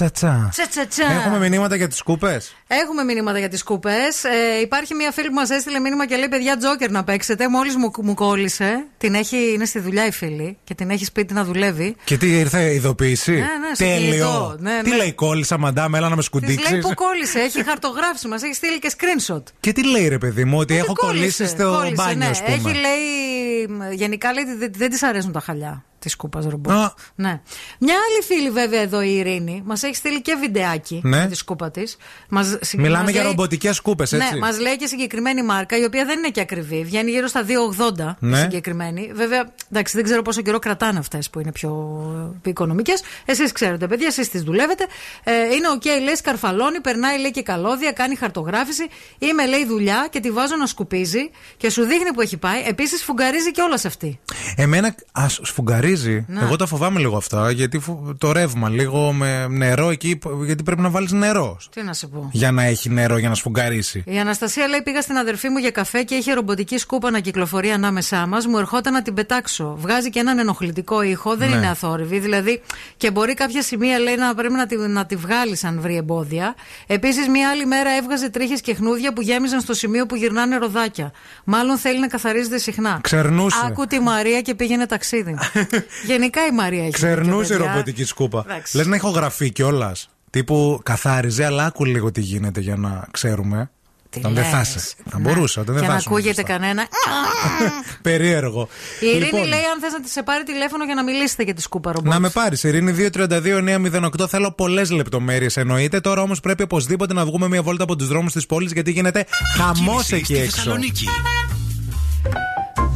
Τσα τσα τσα. Τσα τσα τσα. Έχουμε μηνύματα για τις κούπες. Έχουμε μηνύματα για τις κούπες. Ε, υπάρχει μια φίλη που μας έστειλε μήνυμα και λέει: Παιδιά, Τζόκερ να παίξετε. Μόλις μου, μου κόλλησε. Την έχει, είναι στη δουλειά η φίλη και την έχει σπίτι να δουλεύει. Και τι ήρθε ειδοποίηση; Ναι, ναι, στο Τέλειο. κινητό. Ναι, Τι ναι. λέει, κόλλησα μαντά, έλα να με Της σκουντίξει. λέει που κόλλησε. Έχει χαρτογράφηση, μας έχει στείλει και screenshot. Και τι λέει, ρε παιδί μου, ότι έχω Κόλλησε, κολλήσει στο κόλλησε, μπάνιο, ναι. ας πούμε. Έχει λέει. Γενικά λέει ότι δεν, δεν της αρέσουν τα χαλιά της κούπας ρομπότ. Α. Ναι. Μια άλλη φίλη, βέβαια, εδώ η Ειρήνη, μας έχει στείλει και βιντεάκι Ναι. με τη σκούπα της. Μιλάμε για ρομποτικές σκούπες, έτσι. Ναι, μας λέει και συγκεκριμένη μάρκα, η οποία δεν είναι και ακριβή. Βγαίνει γύρω στα 2,80 Ναι. η συγκεκριμένη. Βέβαια, εντάξει, δεν ξέρω πόσο καιρό κρατάνε αυτές που είναι πιο οικονομικές. Εσείς ξέρετε, παιδιά, εσείς τις δουλεύετε. Ε, είναι οκ, λέει, σκαρφαλώνει, περνάει, λέει και καλώδια, κάνει χαρτογράφηση. Είμαι, λέει, δουλειά και τη βάζω να σκουπίζει και σου δείχνει που έχει πάει. Επίσης, σφουγγαρίζει και όλα σε αυτή. Εμένα ας, σφουγγαρίζει σφουγγαρίζει. Ναι. Εγώ τα φοβάμαι λίγο αυτά. Γιατί φο- το ρεύμα, λίγο με νερό εκεί. Γιατί πρέπει να βάλεις νερό. Τι να σε πω. Για να έχει νερό, για να σφουγγαρίσει. Η Αναστασία λέει: Πήγα στην αδερφή μου για καφέ και είχε ρομποτική σκούπα να κυκλοφορεί ανάμεσά μας. Μου ερχόταν να την πετάξω. Βγάζει και έναν ενοχλητικό ήχο, δεν Ναι. είναι αθόρυβη. Δηλαδή, και μπορεί κάποια σημεία λέει να πρέπει να τη, να τη βγάλεις αν βρει εμπόδια. Επίσης, μία άλλη μέρα έβγαζε τρίχες και χνούδια που γέμιζαν στο σημείο που γυρνάνε ροδάκια. Μάλλον θέλει να καθαρίζεται συχνά. Ξερνούσε. Άκου τη Μαρία και πήγαινε ταξίδι. <laughs> Γενικά η Μαρία έχει. Ξερνούσε δίκιο, παιδιά. ρομποτική σκούπα. Εντάξει. Λες να έχω γραφεί κιόλας. Τύπου καθάριζε, αλλά άκου λίγο τι γίνεται για να ξέρουμε. Όταν δεν λες. θα είσαι. Θα Ναι. μπορούσα, όταν δεν Και θα να ήσουν ακούγεται σωστά. κανένα. <laughs> Περίεργο. Η Ειρήνη Λοιπόν, λέει: Αν θες να τη σε πάρει τηλέφωνο για να μιλήσετε για τη σκούπα ρομπότ. Να με πάρεις, Ειρήνη 232-908. Θέλω πολλές λεπτομέρειες εννοείται. Τώρα όμως πρέπει οπωσδήποτε να βγούμε μια βόλτα από τους δρόμους της πόλης γιατί γίνεται χαμός Κίνηση εκεί στη έξω.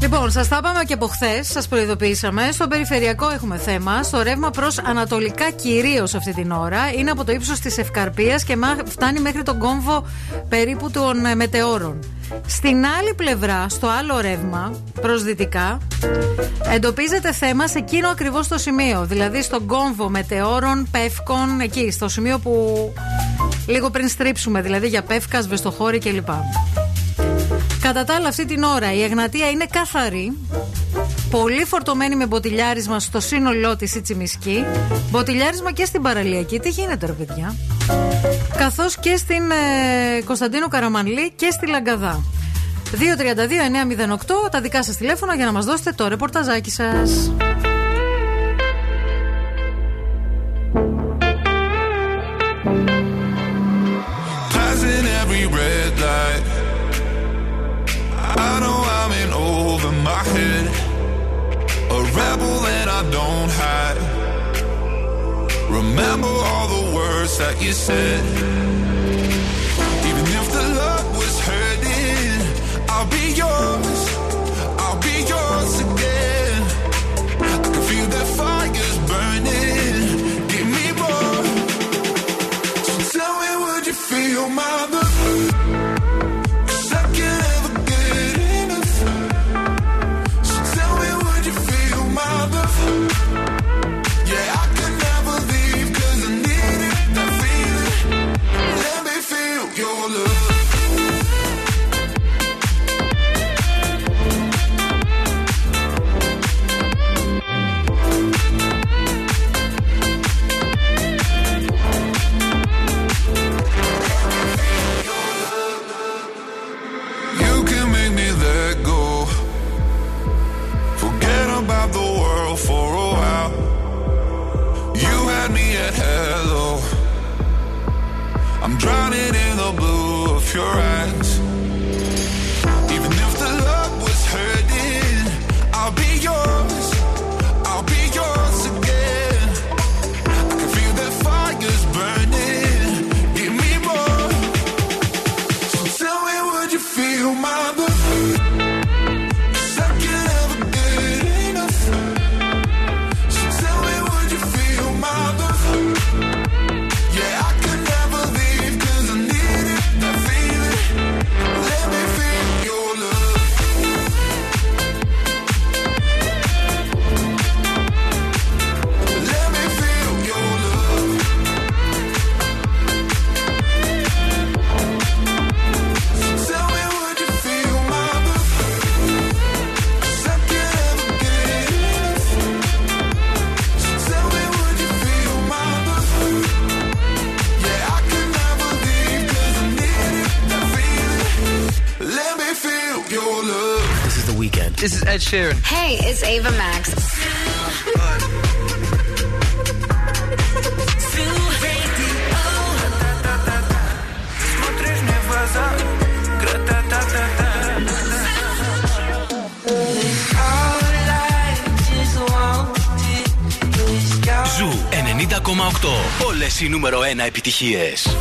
Θεσσαλονίκη. Λοιπόν, σας τα είπαμε και από χθες, σας προειδοποιήσαμε. Στο περιφερειακό έχουμε θέμα. Στο ρεύμα προς Ανατολικά κυρίως αυτή την ώρα. Είναι από το ύψος της Ευκαρπίας και μα- φτάνει μέχρι τον κόμβο περίπου των ε, μετεώρων. Στην άλλη πλευρά, στο άλλο ρεύμα, προς δυτικά, εντοπίζεται θέμα σε εκείνο ακριβώς το σημείο. Δηλαδή στον κόμβο μετεώρων, πεύκων, εκεί, στο σημείο που λίγο πριν στρίψουμε, δηλαδή για πεύκα, σβεστοχώρη κλπ. Κατά τα άλλα, αυτή την ώρα η Εγνατία είναι καθαρή. Πολύ φορτωμένη με μποτιλιάρισμα στο σύνολό της η Τσιμισκή. Μποτιλιάρισμα και στην παραλιακή. Τι γίνεται, ρε παιδιά; Καθώς και στην ε, Κωνσταντίνου Καραμανλή και στη Λαγκαδά. 232-908 τα δικά σας τηλέφωνα για να μας δώσετε το ρεπορταζάκι σας. I know I'm in over my head. A rebel that I don't hide. Remember all the words that you said. Ed Sheeran. Hey, it's Ava Max. Ζου 90,8. Όλες οι νούμερο 1 επιτυχίες.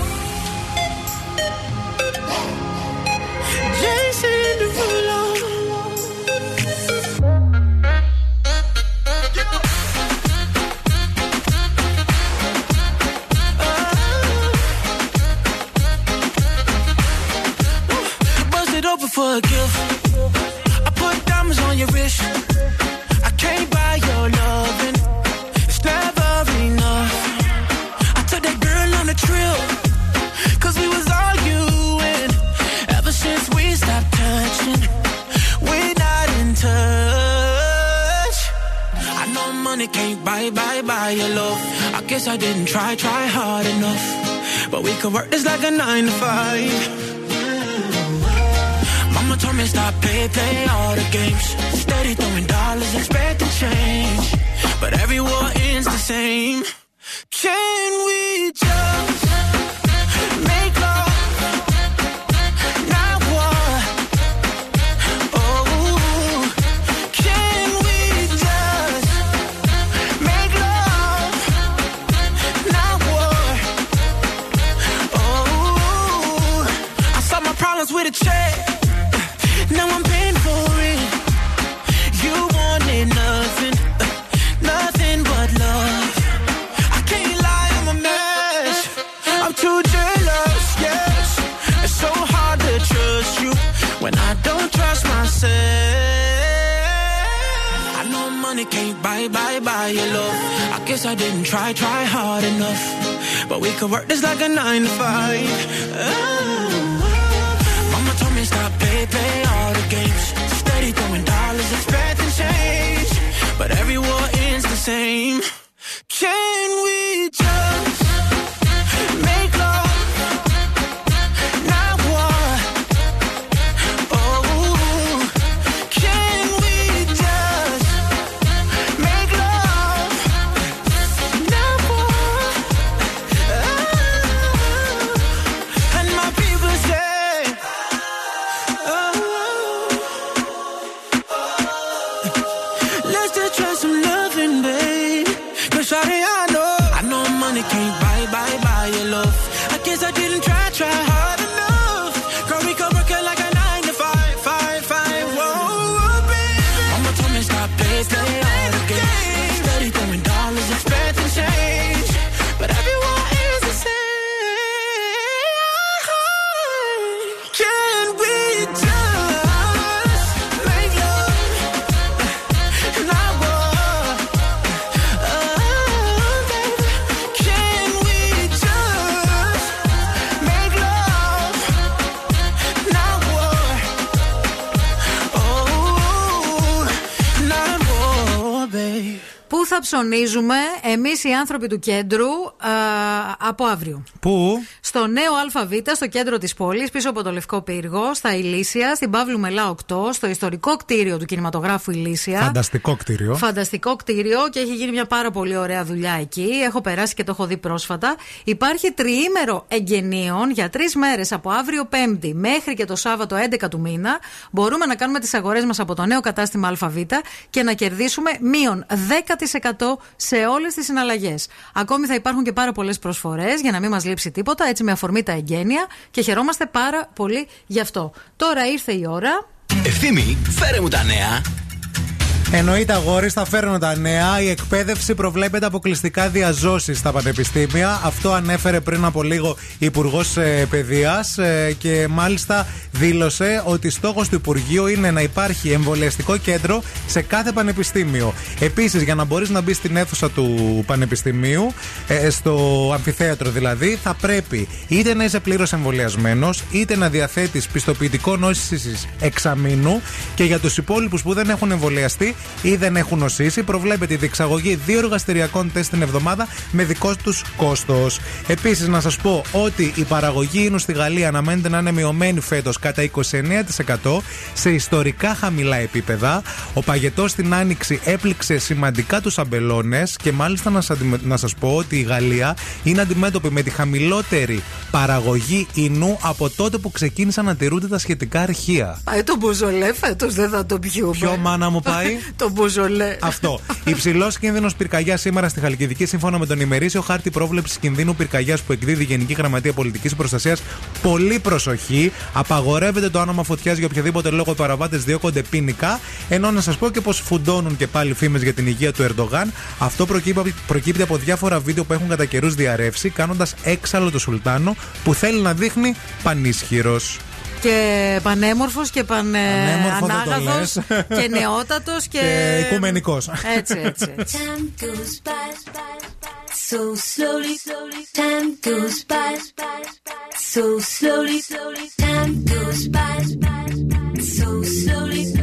Love. Ψωνίζουμε εμείς οι άνθρωποι του κέντρου α, από αύριο. Πού; Στο νέο ΑΒ, στο κέντρο της πόλης, πίσω από το Λευκό Πύργο, στα Ηλίσια, στην Παύλου Μελά 8, στο ιστορικό κτίριο του κινηματογράφου Ηλίσια. Φανταστικό κτίριο. Φανταστικό κτίριο και έχει γίνει μια πάρα πολύ ωραία δουλειά εκεί. Έχω περάσει και το έχω δει πρόσφατα. Υπάρχει τριήμερο εγγενείων για τρεις μέρες από αύριο Πέμπτη μέχρι και το Σάββατο 11 του μήνα. Μπορούμε να κάνουμε τις αγορές μας από το νέο κατάστημα ΑΒ και να κερδίσουμε μείον 10% σε όλες τις συναλλαγές. Ακόμη θα υπάρχουν και πάρα πολλές προσφορές για να μην μας λείψει τίποτα, έτσι με αφορμή τα εγγένεια και χαιρόμαστε πάρα πολύ γι' αυτό. Τώρα ήρθε η ώρα. Ευθύμη, φέρε μου τα νέα. Εννοείται, αγόρι, θα φέρνω τα νέα. Η εκπαίδευση προβλέπεται αποκλειστικά διαζώσεις στα πανεπιστήμια. Αυτό ανέφερε πριν από λίγο η Υπουργός Παιδείας και μάλιστα δήλωσε ότι στόχος του Υπουργείου είναι να υπάρχει εμβολιαστικό κέντρο σε κάθε πανεπιστήμιο. Επίσης, για να μπορείς να μπεις στην αίθουσα του πανεπιστημίου, ε, στο αμφιθέατρο δηλαδή, θα πρέπει είτε να είσαι πλήρως εμβολιασμένος, είτε να διαθέτεις πιστοποιητικό νόσησης εξαμήνου και για τους υπόλοιπους που δεν έχουν εμβολιαστεί ή δεν έχουν νοσήσει, προβλέπεται η διεξαγωγή δύο εργαστηριακών τεστ την εβδομάδα με δικό τους κόστος. Επίσης, να σας πω ότι η παραγωγή ίνου στη Γαλλία αναμένεται να είναι μειωμένη φέτος κατά 29% σε ιστορικά χαμηλά επίπεδα. Ο παγετός στην Άνοιξη έπληξε σημαντικά τους αμπελώνες και μάλιστα να, σας αντιμε- να σας πω ότι η Γαλλία είναι αντιμέτωπη με τη χαμηλότερη παραγωγή ίνου από τότε που ξεκίνησαν να τηρούνται τα σχετικά αρχεία. Πάει το μπουζολέ, φέτος δεν θα το πιούμε. Ποιο μάνα μου πάει. <laughs> το μπουζολέ. Αυτό. Υψηλός κίνδυνος πυρκαγιάς σήμερα στη Χαλκιδική, σύμφωνα με τον ημερήσιο χάρτη πρόβλεψης κινδύνου πυρκαγιάς που εκδίδει η Γενική Γραμματεία Πολιτικής Προστασίας. Πολύ προσοχή. Απαγορεύεται το όνομα φωτιάς για οποιοδήποτε λόγο οι παραβάτε διώκονται ποινικά. Ενώ να σας πω και πως φουντώνουν και πάλι φήμες για την υγεία του Ερντογάν. Αυτό προκύπτει, προκύπτει από διάφορα βίντεο που έχουν κατά καιρούς διαρρεύσει, κάνοντας έξαλλο το Σουλτάνο που θέλει να δείχνει πανίσχυρος. Και πανέμορφος και παν, ε, Πανέμορφος δεν το ανάγαδος λες. και νεότατος και. Και οικουμενικός. Έτσι, έτσι. έτσι. Time goes by so slowly, time goes by so slowly, time goes by so slowly, time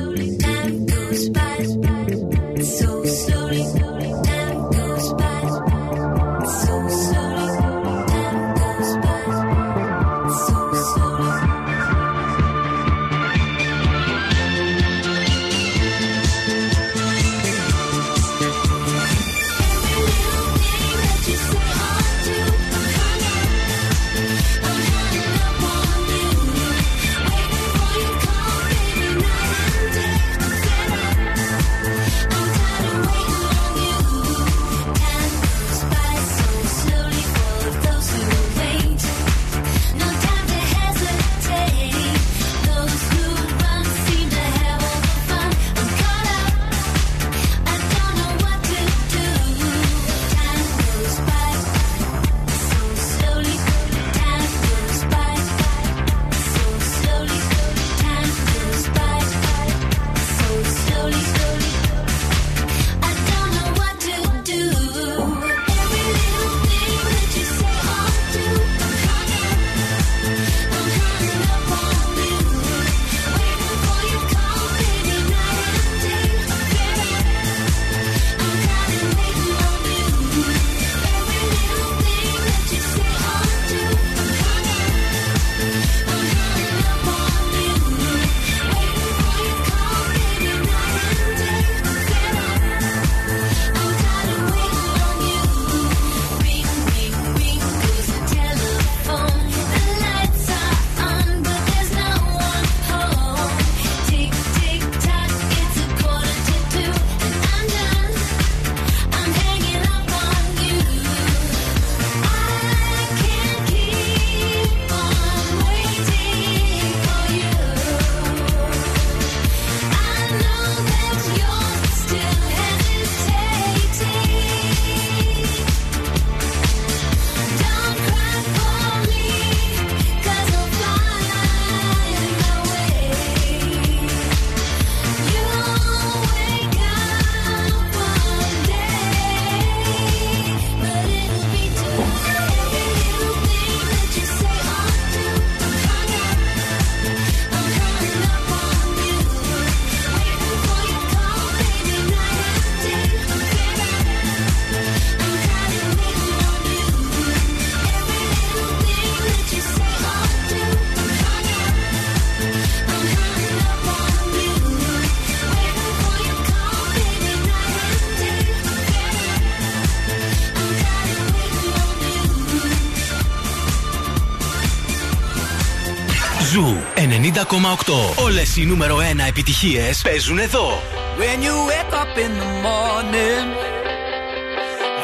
Όλε οι νούμερο 1 επιτυχίε παίζουν εδώ. When you wake up in the morning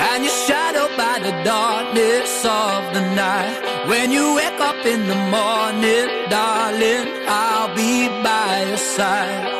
and you're shadowed by the darkness of the night. When you wake up in the morning, darling, I'll be by your side.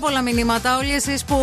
Πολλά μηνύματα. Όλοι εσείς που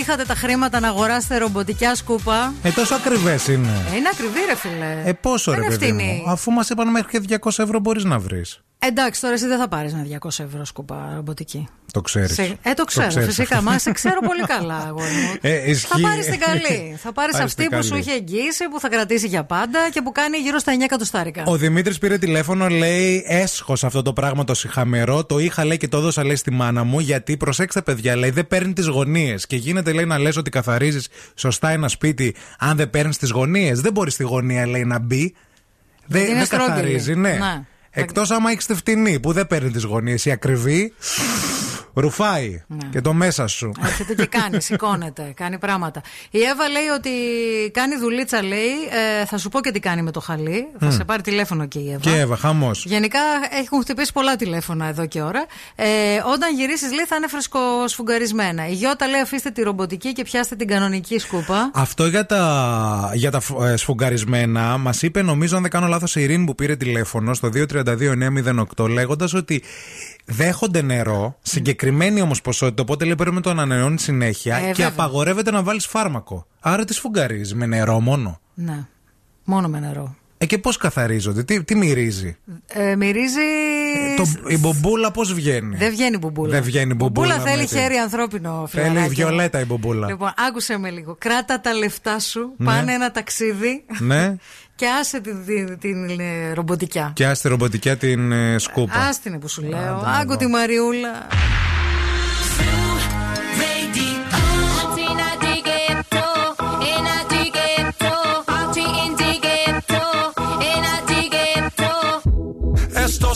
είχατε τα χρήματα να αγοράσετε ρομποτικιά σκούπα. Ε, τόσο ακριβές είναι. Ε, Είναι ακριβή, ρε φιλέ. Ε, πόσο Δεν ρε παιδί ευθύνη. μου. Αφού μας είπαν μέχρι και 200 ευρώ μπορείς να βρεις. Εντάξει, τώρα εσύ δεν θα πάρεις ένα 200 ευρώ σκούπα ρομποτική. Το ξέρεις. Σε- Ε, το ξέρω, φυσικά. Μα σε ξέρω πολύ καλά, αγόρι μου. <laughs> Ε, ισχύει. Θα πάρεις την καλή. <laughs> θα πάρεις Πάρεις αυτή την που σου καλή. είχε εγγύηση, που θα κρατήσει για πάντα και που κάνει γύρω στα 9 εκατοστάρικα. Ο Δημήτρης πήρε τηλέφωνο, λέει: Έσχος αυτό το πράγμα το συχαμερό. Το είχα, λέει, και το έδωσα, λέει, στη μάνα μου. Γιατί προσέξτε, παιδιά, λέει, δεν παίρνει τις γωνίες. Και γίνεται, λέει, να λες ότι καθαρίζεις σωστά ένα σπίτι αν δεν παίρνεις τις γωνίες. Δεν μπορείς στη γωνία, λέει, να μπει. Δεν, είναι δεν στρόγγυλη. καθαρίζει, ναι. Ναι. Εκτός άμα έχεις τη φτηνή που δεν παίρνει τις γωνίες. Η ακριβή ρουφάει Ναι. και το μέσα σου. Έρχεται και κάνει, <laughs> σηκώνεται, κάνει πράγματα. Η Εύα λέει ότι κάνει δουλίτσα, λέει. Ε, θα σου πω και τι κάνει με το χαλί. Θα Μμ. σε πάρει τηλέφωνο και η Εύα. Και Εύα, χαμός. Γενικά έχουν χτυπήσει πολλά τηλέφωνα εδώ και ώρα. Ε, όταν γυρίσεις, λέει, θα είναι φρεσκοσφουγγαρισμένα. Η Γιώτα λέει, αφήστε τη ρομποτική και πιάστε την κανονική σκούπα. Αυτό για τα, για τα φ- ε, σφουγγαρισμένα μας είπε, νομίζω, αν δεν κάνω λάθος, η Ειρήνη που πήρε τηλέφωνο στο 232-908 λέγοντας ότι δέχονται νερό, συγκεκριμένη όμως ποσότητα, οπότε λέει πρέπει να το ανανεώνει συνέχεια Ε, και βέβαια. απαγορεύεται να βάλεις φάρμακο. Άρα τις σφουγγαρίζει, με νερό μόνο; Ναι. Μόνο με νερό. Ε, και πώς καθαρίζονται, τι, τι μυρίζει; Ε, μυρίζει. Το, η μπομπούλα πώς βγαίνει; Δεν βγαίνει μπουμπούλα. Δεν βγαίνει μπομπούλα. Μπουμπούλα θέλει με τη- χέρι ανθρώπινο, Θέλει φιλαράκι. βιολέτα η μπομπούλα. Λοιπόν, άκουσε με λίγο. Κράτα τα λεφτά σου, Ναι. πάνε ένα ταξίδι Ναι, <laughs> και άσε την, την, την, ε, ρομποτικιά. και άστε ρομποτικιά την ε, σκούπα. Άστινε που σου λέω. Άντε, Άκου εδώ. τη Μαριούλα.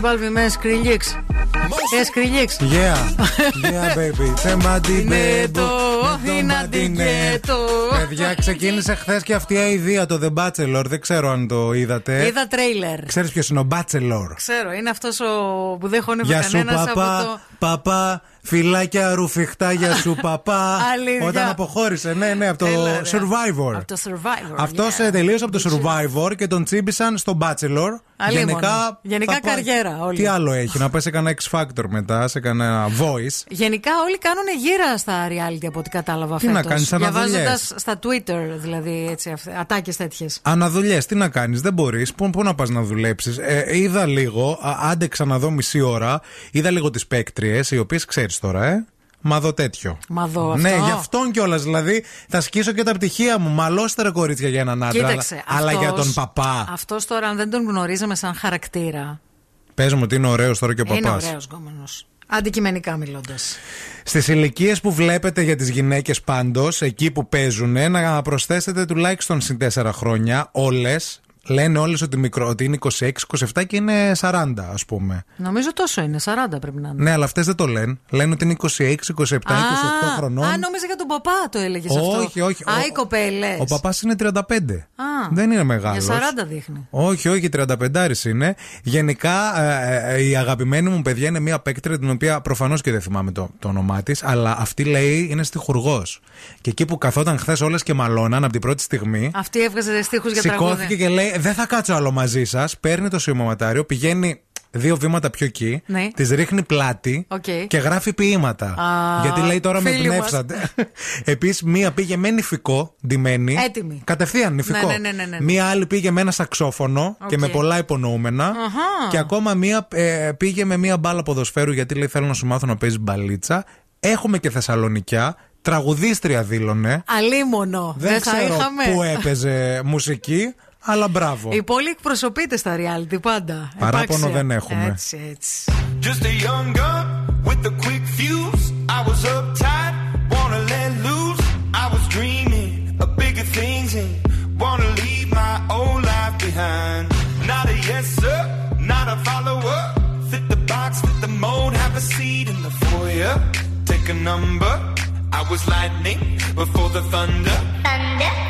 Man. Συμπάλβη με σκριλίξ. Ε, σκριλίξ. Yeah, <laughs> yeah, baby. Τέμπαντι, Είναι μπέμπου. το, είναι αντικέτο. Παιδιά, ξεκίνησε χθες και αυτή η ιδέα το The Bachelor. Δεν ξέρω αν το είδατε. Είδα τρέιλερ. Ξέρεις ποιος είναι ο Bachelor; Ξέρω, είναι αυτός ο που δεν χώνευε Γεια σου, κανένας από παπά. το. Παπά, φυλάκια ρουφιχτά για σου, <laughs> παπά. Αλήθεια. Όταν αποχώρησε, ναι, ναι, από το Έλα, ρε. Survivor. Από το Survivor. Αυτός yeah. τελείωσε από το Survivor και τον τσίμπησαν στο Bachelor. Αλίμονο. Γενικά, Γενικά θα πάει- καριέρα όλοι. Τι άλλο έχει, να πάει σε κανένα X Factor μετά, σε κανένα Voice. Γενικά όλοι κάνουν γύρα στα reality από ό,τι κατάλαβα Τι να φέτος. κάνεις, αναδουλειές. Διαβάζοντας στα Twitter δηλαδή έτσι, ατάκες τέτοιες. Αναδουλειές, τι να κάνεις, δεν μπορείς. Πού, πού να πας να δουλέψεις. Ε, είδα λίγο, α, άντεξα να δω μισή ώρα. Είδα λίγο τις παίκτριες, οι οποίες ξέρεις τώρα, ε. Μα δω τέτοιο. Μα δω Ναι, αυτό. γι' αυτόν κιόλας. Δηλαδή, θα σκίσω και τα πτυχία μου. Μαλώστε ρε κορίτσια για έναν άντρα. Κοίταξε. αλλά, αλλά αυτός- για τον παπά. Αυτός τώρα, αν δεν τον γνωρίζαμε σαν χαρακτήρα. Πες μου ότι είναι ωραίος τώρα και ο Είναι παπάς. ωραίος γκόμενος. Αντικειμενικά μιλώντας. Στις ηλικίες που βλέπετε για τις γυναίκες πάντως, εκεί που παίζουν, να προσθέσετε τουλάχιστον συν 4 χρόνια, όλες, λένε όλες ότι, μικρό- ότι είναι 26-27 και είναι 40, ας πούμε. Νομίζω τόσο είναι, 40 πρέπει να είναι. Ναι, αλλά αυτές δεν το λένε. Λένε ότι είναι 26, 27, 28 χρονών. Α, νόμιζα για τον παπά το έλεγες αυτό. Όχι, όχι. Α, Ο- οι κοπέλες. Ο παπάς είναι 35. Α, Δεν είναι μεγάλος. Για 40 δείχνει. Όχι, όχι, 35 είναι. Γενικά, ε, ε, η αγαπημένη μου παιδιά είναι μια παίκτρια την οποία προφανώς και δεν θυμάμαι το, το όνομά της, αλλά αυτή λέει είναι στιχουργός. Και εκεί που καθόταν χθες όλες και μαλώναν από την πρώτη στιγμή. Αυτή έβγαζε στίχους για Σηκώθηκε τραγούδι. και λέει: Δεν θα κάτσω άλλο μαζί σας. Παίρνει το σημειωματάριο, πηγαίνει δύο βήματα πιο εκεί, Ναι. τη ρίχνει πλάτη Οκ. και γράφει ποιήματα. Α, Γιατί λέει τώρα με φίλη μας. εμπνεύσατε. Επίσης, μία πήγε με νυφικό, ντυμένη. Έτοιμη. Κατευθείαν νυφικό. Ναι, ναι, ναι, ναι, ναι. Μία άλλη πήγε με ένα σαξόφωνο και Οκ. με πολλά υπονοούμενα. Αχα. Και ακόμα μία ε, πήγε με μία μπάλα ποδοσφαίρου γιατί λέει: Θέλω να σου μάθω να παίζεις μπαλίτσα. Έχουμε και Θεσσαλονικιά. Τραγουδίστρια δήλωνε. Αλίμονο. Δεν, Δεν θα ξέρω είχαμε. πού έπαιζε μουσική, αλλά μπράβο. Η πόλη εκπροσωπείται στα reality πάντα. Παράπονο Επάξια. δεν έχουμε. Έτσι, έτσι. Just a young gun with a quick fuse. I was uptight, wanna let loose. I was dreaming of bigger things and wanna leave my old life behind. Not a yes sir, not a follower. Fit the box, fit the mold, have a seat in the foyer. Take a number. I was lightning before the thunder. Thunder, thunder,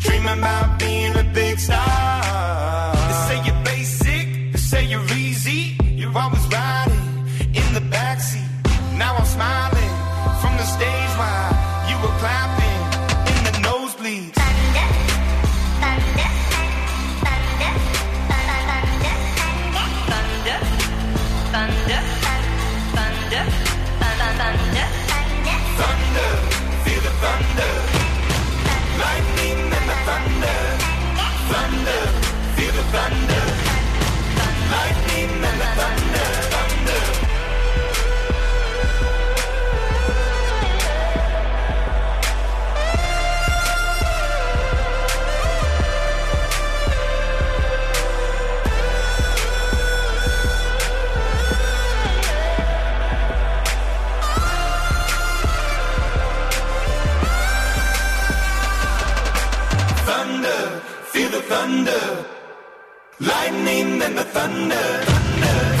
Dreaming about being a big star. Thunder. Lightning thunder. Thunder. Thunder, feel the thunder. Lightning and the thunder. Thunder,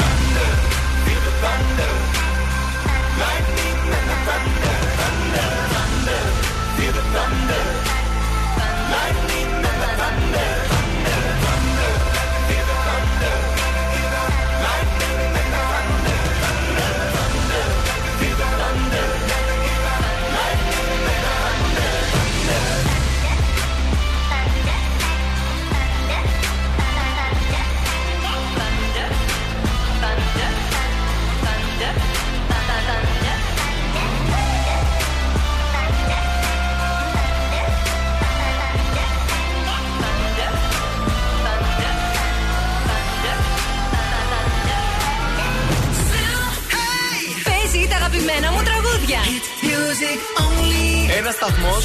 Ένας σταθμός,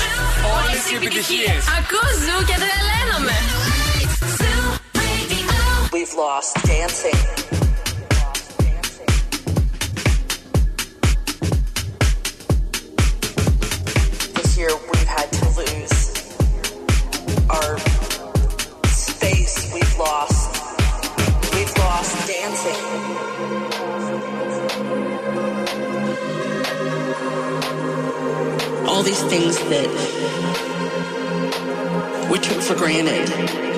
όλε οι επιτυχίε. Ακούω ζου και τρελαίνομαι. We've lost dancing. These things that we took for granted.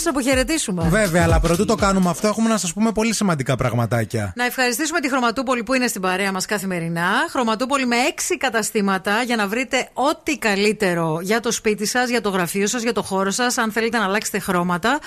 Σας αποχαιρετήσουμε. Βέβαια, αλλά πρωτού το κάνουμε αυτό, έχουμε να σας πούμε πολύ σημαντικά πραγματάκια. Να ευχαριστήσουμε τη Χρωματούπολη που είναι στην παρέα μας καθημερινά. Χρωματούπολη με έξι καταστήματα για να βρείτε ό,τι καλύτερο για το σπίτι σας, για το γραφείο σας, για το χώρο σας. Αν θέλετε να αλλάξετε χρώματα,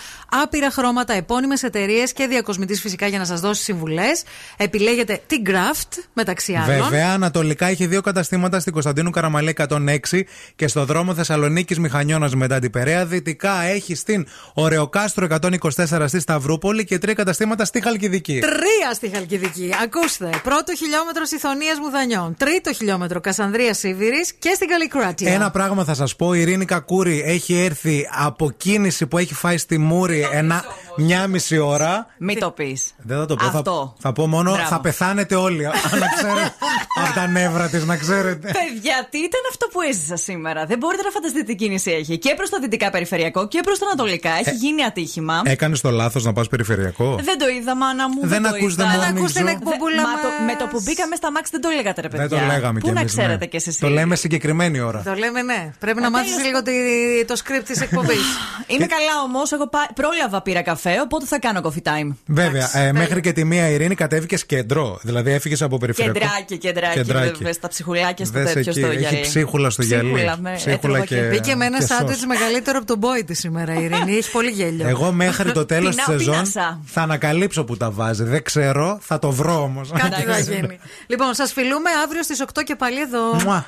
άπειρα χρώματα, επώνυμες εταιρείες και διακοσμητής φυσικά για να σας δώσει συμβουλές. Επιλέγετε την Graft μεταξύ άλλων. Βέβαια, ανατολικά έχει δύο καταστήματα στην Κωνσταντίνου Καραμαλή 106 και στο δρόμο Θεσσαλονίκης Μηχανιώνας μετά την Περαία. Δυτικά έχει στην Ωρεοκάστρο 124 στη Σταυρούπολη και τρία καταστήματα στη Χαλκιδική. Τρία στη Χαλκιδική. Ακούστε. Πρώτο χιλιόμετρο Ιθωνία Μουδανιών. Τρίτο χιλιόμετρο Κασανδρίας Σίβηρης και στην Καλλικράτεια. Ένα πράγμα θα σας πω, η Ειρήνη Κακούρη έχει έρθει από κίνηση που έχει φάει στη Μούρη ένα, μια μισή ώρα. Μην το πεις. Δεν θα το πω. Θα, Αυτό. θα πω μόνο Μπράβο. θα πεθάνετε όλοι. να ξέρετε. <laughs> από τα νεύρα της, να ξέρετε. Παιδιά, τι ήταν αυτό που έζησα σήμερα; Δεν μπορείτε να φανταστείτε τι κίνηση έχει. Και προς το δυτικά περιφερειακό και προς τα ανατολικά. Έχει Ε, γίνει ατύχημα. Έκανες το λάθος να πας περιφερειακό; Δεν το είδα, μάνα μου. Δεν το ακούς είδα. The Morning Δεν ακούς την Zoo. εκπομπούλα Μα το- Με το που μπήκαμε στα μάξι δεν το λέγατε, ρε παιδιά. Δεν το λέγαμε Πού κι να εμείς, ξέρετε ναι. κι εσείς. Το λέμε συγκεκριμένη ώρα. Το λέμε ναι. Πρέπει να Ε, μάθεις τέλος λίγο τη- το script της εκπομπής. <gasps> Είμαι καλά όμως. Εγώ πά- πρόλαβα πήρα καφέ, οπότε θα κάνω coffee time. Βέβαια, ε, μέχρι και τη μία Ειρήνη κατέβηκε κέντρο. Δηλαδή έφυγες από περιφερειακό. Κεντράκι, κεντράκι, Κεντράκι. βέβαια, στα ψυχουλάκια στο Δες τέτοιο εκεί, στο έχει γυαλί. ψίχουλα στο γυαλί. Ψίχουλα, με- Ψίχουλα έτρωγα και- Μπήκε με ένα και σάντουιτς σως. μεγαλύτερο από τον boy της σήμερα η Ειρήνη. Έχεις πολύ γέλιο. Εγώ μέχρι το τέλος <laughs> της Πεινά- σεζόν πεινάσα. θα ανακαλύψω που τα βάζει. Δεν ξέρω, θα το βρω όμως. Κάτι <laughs> θα γίνει. Λοιπόν, σας φιλούμε αύριο στις 8 και πάλι εδώ. Μουα.